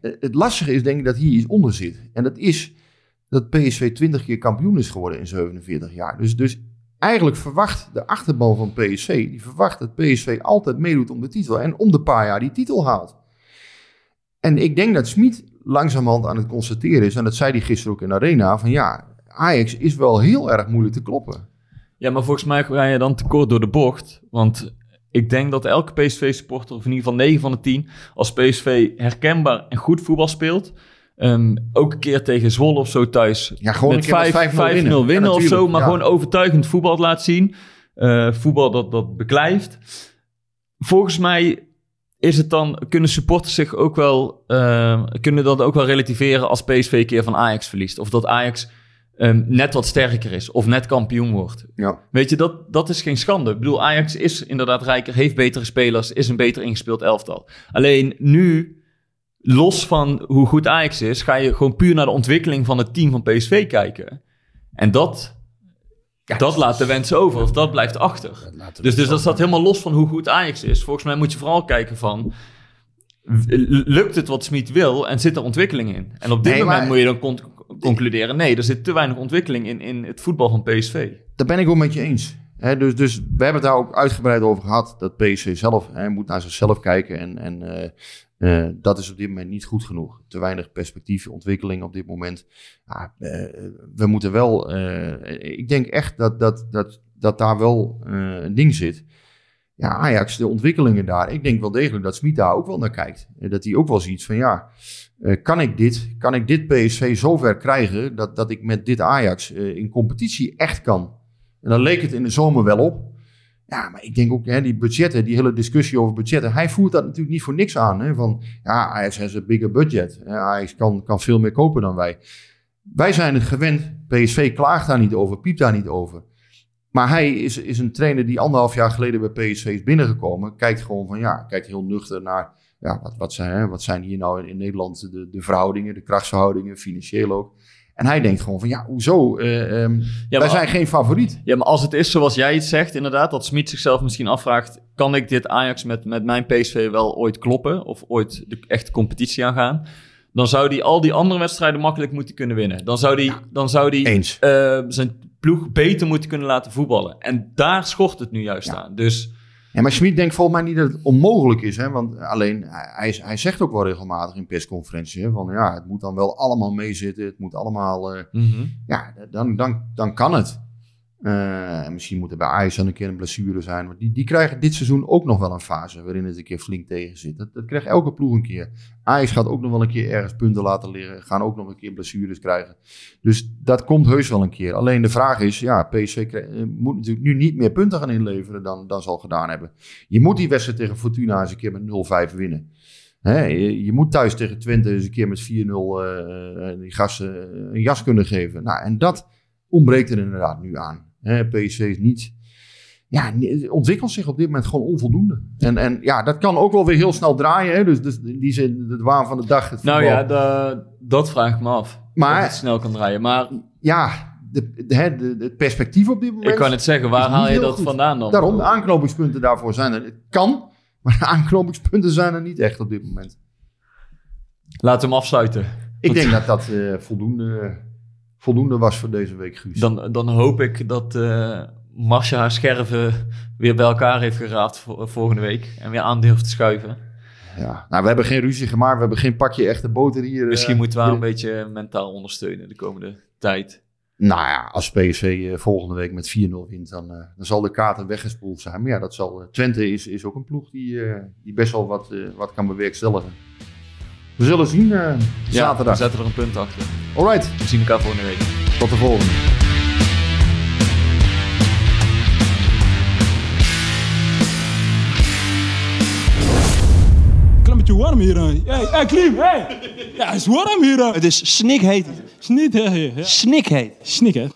het lastige is denk ik dat hier iets onder zit. En dat is dat PSV 20 keer kampioen is geworden in 47 jaar. Dus, dus eigenlijk verwacht de achterban van PSV, die verwacht dat PSV altijd meedoet om de titel. En om de paar jaar die titel haalt. En ik denk dat Smit langzamerhand aan het constateren is, en dat zei hij gisteren ook in de arena, van ja, Ajax is wel heel erg moeilijk te kloppen. Ja, maar volgens mij ga je dan tekort door de bocht. Want ik denk dat elke PSV-supporter, of in ieder geval 9 van de 10, als PSV herkenbaar en goed voetbal speelt, ehm, ook een keer tegen Zwolle of zo thuis, Ja, gewoon met een keer met 5 5-0 winnen. 5-0 winnen Ja, of zo, maar ja. gewoon overtuigend voetbal laat zien. Eh, voetbal dat, dat beklijft. Volgens mij is het dan, kunnen supporters zich ook wel, eh, kunnen dat ook wel relativeren als PSV een keer van Ajax verliest. Of dat Ajax ehm, net wat sterker is, of net kampioen wordt. Ja. Weet je, dat, dat is geen schande. Ik bedoel, Ajax is inderdaad rijker, heeft betere spelers, is een beter ingespeeld elftal. Alleen nu, los van hoe goed Ajax is, ga je gewoon puur naar de ontwikkeling van het team van PSV kijken. En dat, dat laat de wensen over, of dat blijft achter. Dus, dus dat staat helemaal los van hoe goed Ajax is. Volgens mij moet je vooral kijken van... Lukt het wat Smit wil en zit er ontwikkeling in? En op dit Nee, moment maar- moet je dan con- concluderen... nee, er zit te weinig ontwikkeling in, in het voetbal van PSV. Daar ben ik wel met je eens. Dus, dus we hebben het daar ook uitgebreid over gehad. Dat PSV zelf moet naar zichzelf kijken. En, en eh, eh, dat is op dit moment niet goed genoeg. Te weinig perspectief, ontwikkeling op dit moment. Ja, eh, we moeten wel. ik denk echt dat, dat, dat, dat daar wel een ding zit. Ja, Ajax, de ontwikkelingen daar. Ik denk wel degelijk dat Smit daar ook wel naar kijkt. Dat hij ook wel ziet van ja. kan, ik dit, kan ik dit PSV zover krijgen dat, dat ik met dit Ajax in competitie echt kan? En dan leek het in de zomer wel op. Ja, maar ik denk ook, hè, die budgetten, die hele discussie over budgetten. Hij voert dat natuurlijk niet voor niks aan. Hè, van, ja, Ajax has een bigger budget. Ja, Ajax kan, kan veel meer kopen dan wij. Wij zijn het gewend. PSV klaagt daar niet over, piept daar niet over. Maar hij is, is een trainer die anderhalf jaar geleden bij PSV is binnengekomen. Kijkt gewoon van, ja, kijkt heel nuchter naar... Ja, wat, wat, zijn, hè, wat zijn hier nou in, in Nederland de, de verhoudingen, de krachtsverhoudingen, financieel ook. En hij denkt gewoon van, ja, hoezo? Ehm, wij zijn geen favoriet. Ja, maar als het is zoals jij het zegt, inderdaad, dat Smit zichzelf misschien afvraagt: kan ik dit Ajax met, met mijn PSV wel ooit kloppen? Of ooit de echte competitie aangaan? Dan zou hij al die andere wedstrijden makkelijk moeten kunnen winnen. Dan zou hij dan zou die, eh, zijn ploeg beter moeten kunnen laten voetballen. En daar schort het nu juist aan. Dus Ja, maar Schmid denkt volgens mij niet dat het onmogelijk is. Hè? Want alleen, hij, hij zegt ook wel regelmatig in persconferenties... Hè, van ja, het moet dan wel allemaal meezitten. Het moet allemaal... eh, ja, dan, dan, dan kan het. Eh, en misschien moet er bij Ajax een keer een blessure zijn. Want die, die krijgen dit seizoen ook nog wel een fase waarin het een keer flink tegen zit. Dat, dat krijgt elke ploeg een keer. Ajax gaat ook nog wel een keer ergens punten laten liggen. Gaan ook nog een keer blessures krijgen. Dus dat komt heus wel een keer. Alleen de vraag is, ja, PSV eh, moet natuurlijk nu niet meer punten gaan inleveren dan, dan ze al gedaan hebben. Je moet die wedstrijd tegen Fortuna eens een keer met 0-5 winnen. Hè, je, moet thuis tegen Twente eens een keer met 4-0 eh, eh, die gasten een jas kunnen geven. Nou, en dat ontbreekt er inderdaad nu aan. Hè, PSV is niet... Ja, ontwikkelt zich op dit moment gewoon onvoldoende. En, en ja, dat kan ook wel weer heel snel draaien. Hè? Dus, dus in die zin, het waan van de dag. Het Nou ja, da- dat vraag ik me af. Maar- het snel kan draaien. Maar ja de, de, de- het perspectief op dit moment... ik kan het zeggen, waar haal je dat goed. vandaan dan? Daarom, de aanknopingspunten daarvoor zijn er. Het kan, maar de aanknopingspunten zijn er niet echt op dit moment. Laat hem afsluiten. Ik denk dat dat eh, voldoende, voldoende was voor deze week, Guus. Dan, dan hoop ik dat Marcia haar scherven weer bij elkaar heeft geraapt voor, volgende week. En weer aan durft te schuiven. Ja. Nou, we hebben geen ruzie gemaakt. We hebben geen pakje echte boter hier. eh, Misschien moeten we haar een beetje mentaal ondersteunen de komende tijd. Nou ja, als PSV eh, volgende week met 4-0 wint, dan, dan zal de kaarten weggespoeld zijn. Maar ja, dat zal, Twente is, is ook een ploeg die, die best wel wat, wat kan bewerkstelligen. We zullen zien eh, Ja, we zaterdag. zetten er een punt achter. Alright, We zien elkaar volgende week. tot de volgende. Warm hier. hè. Hey, hey, Klim, hey! Ja, het is warm hier. hè. Het is snikheet. Snikheet. Snik, hè?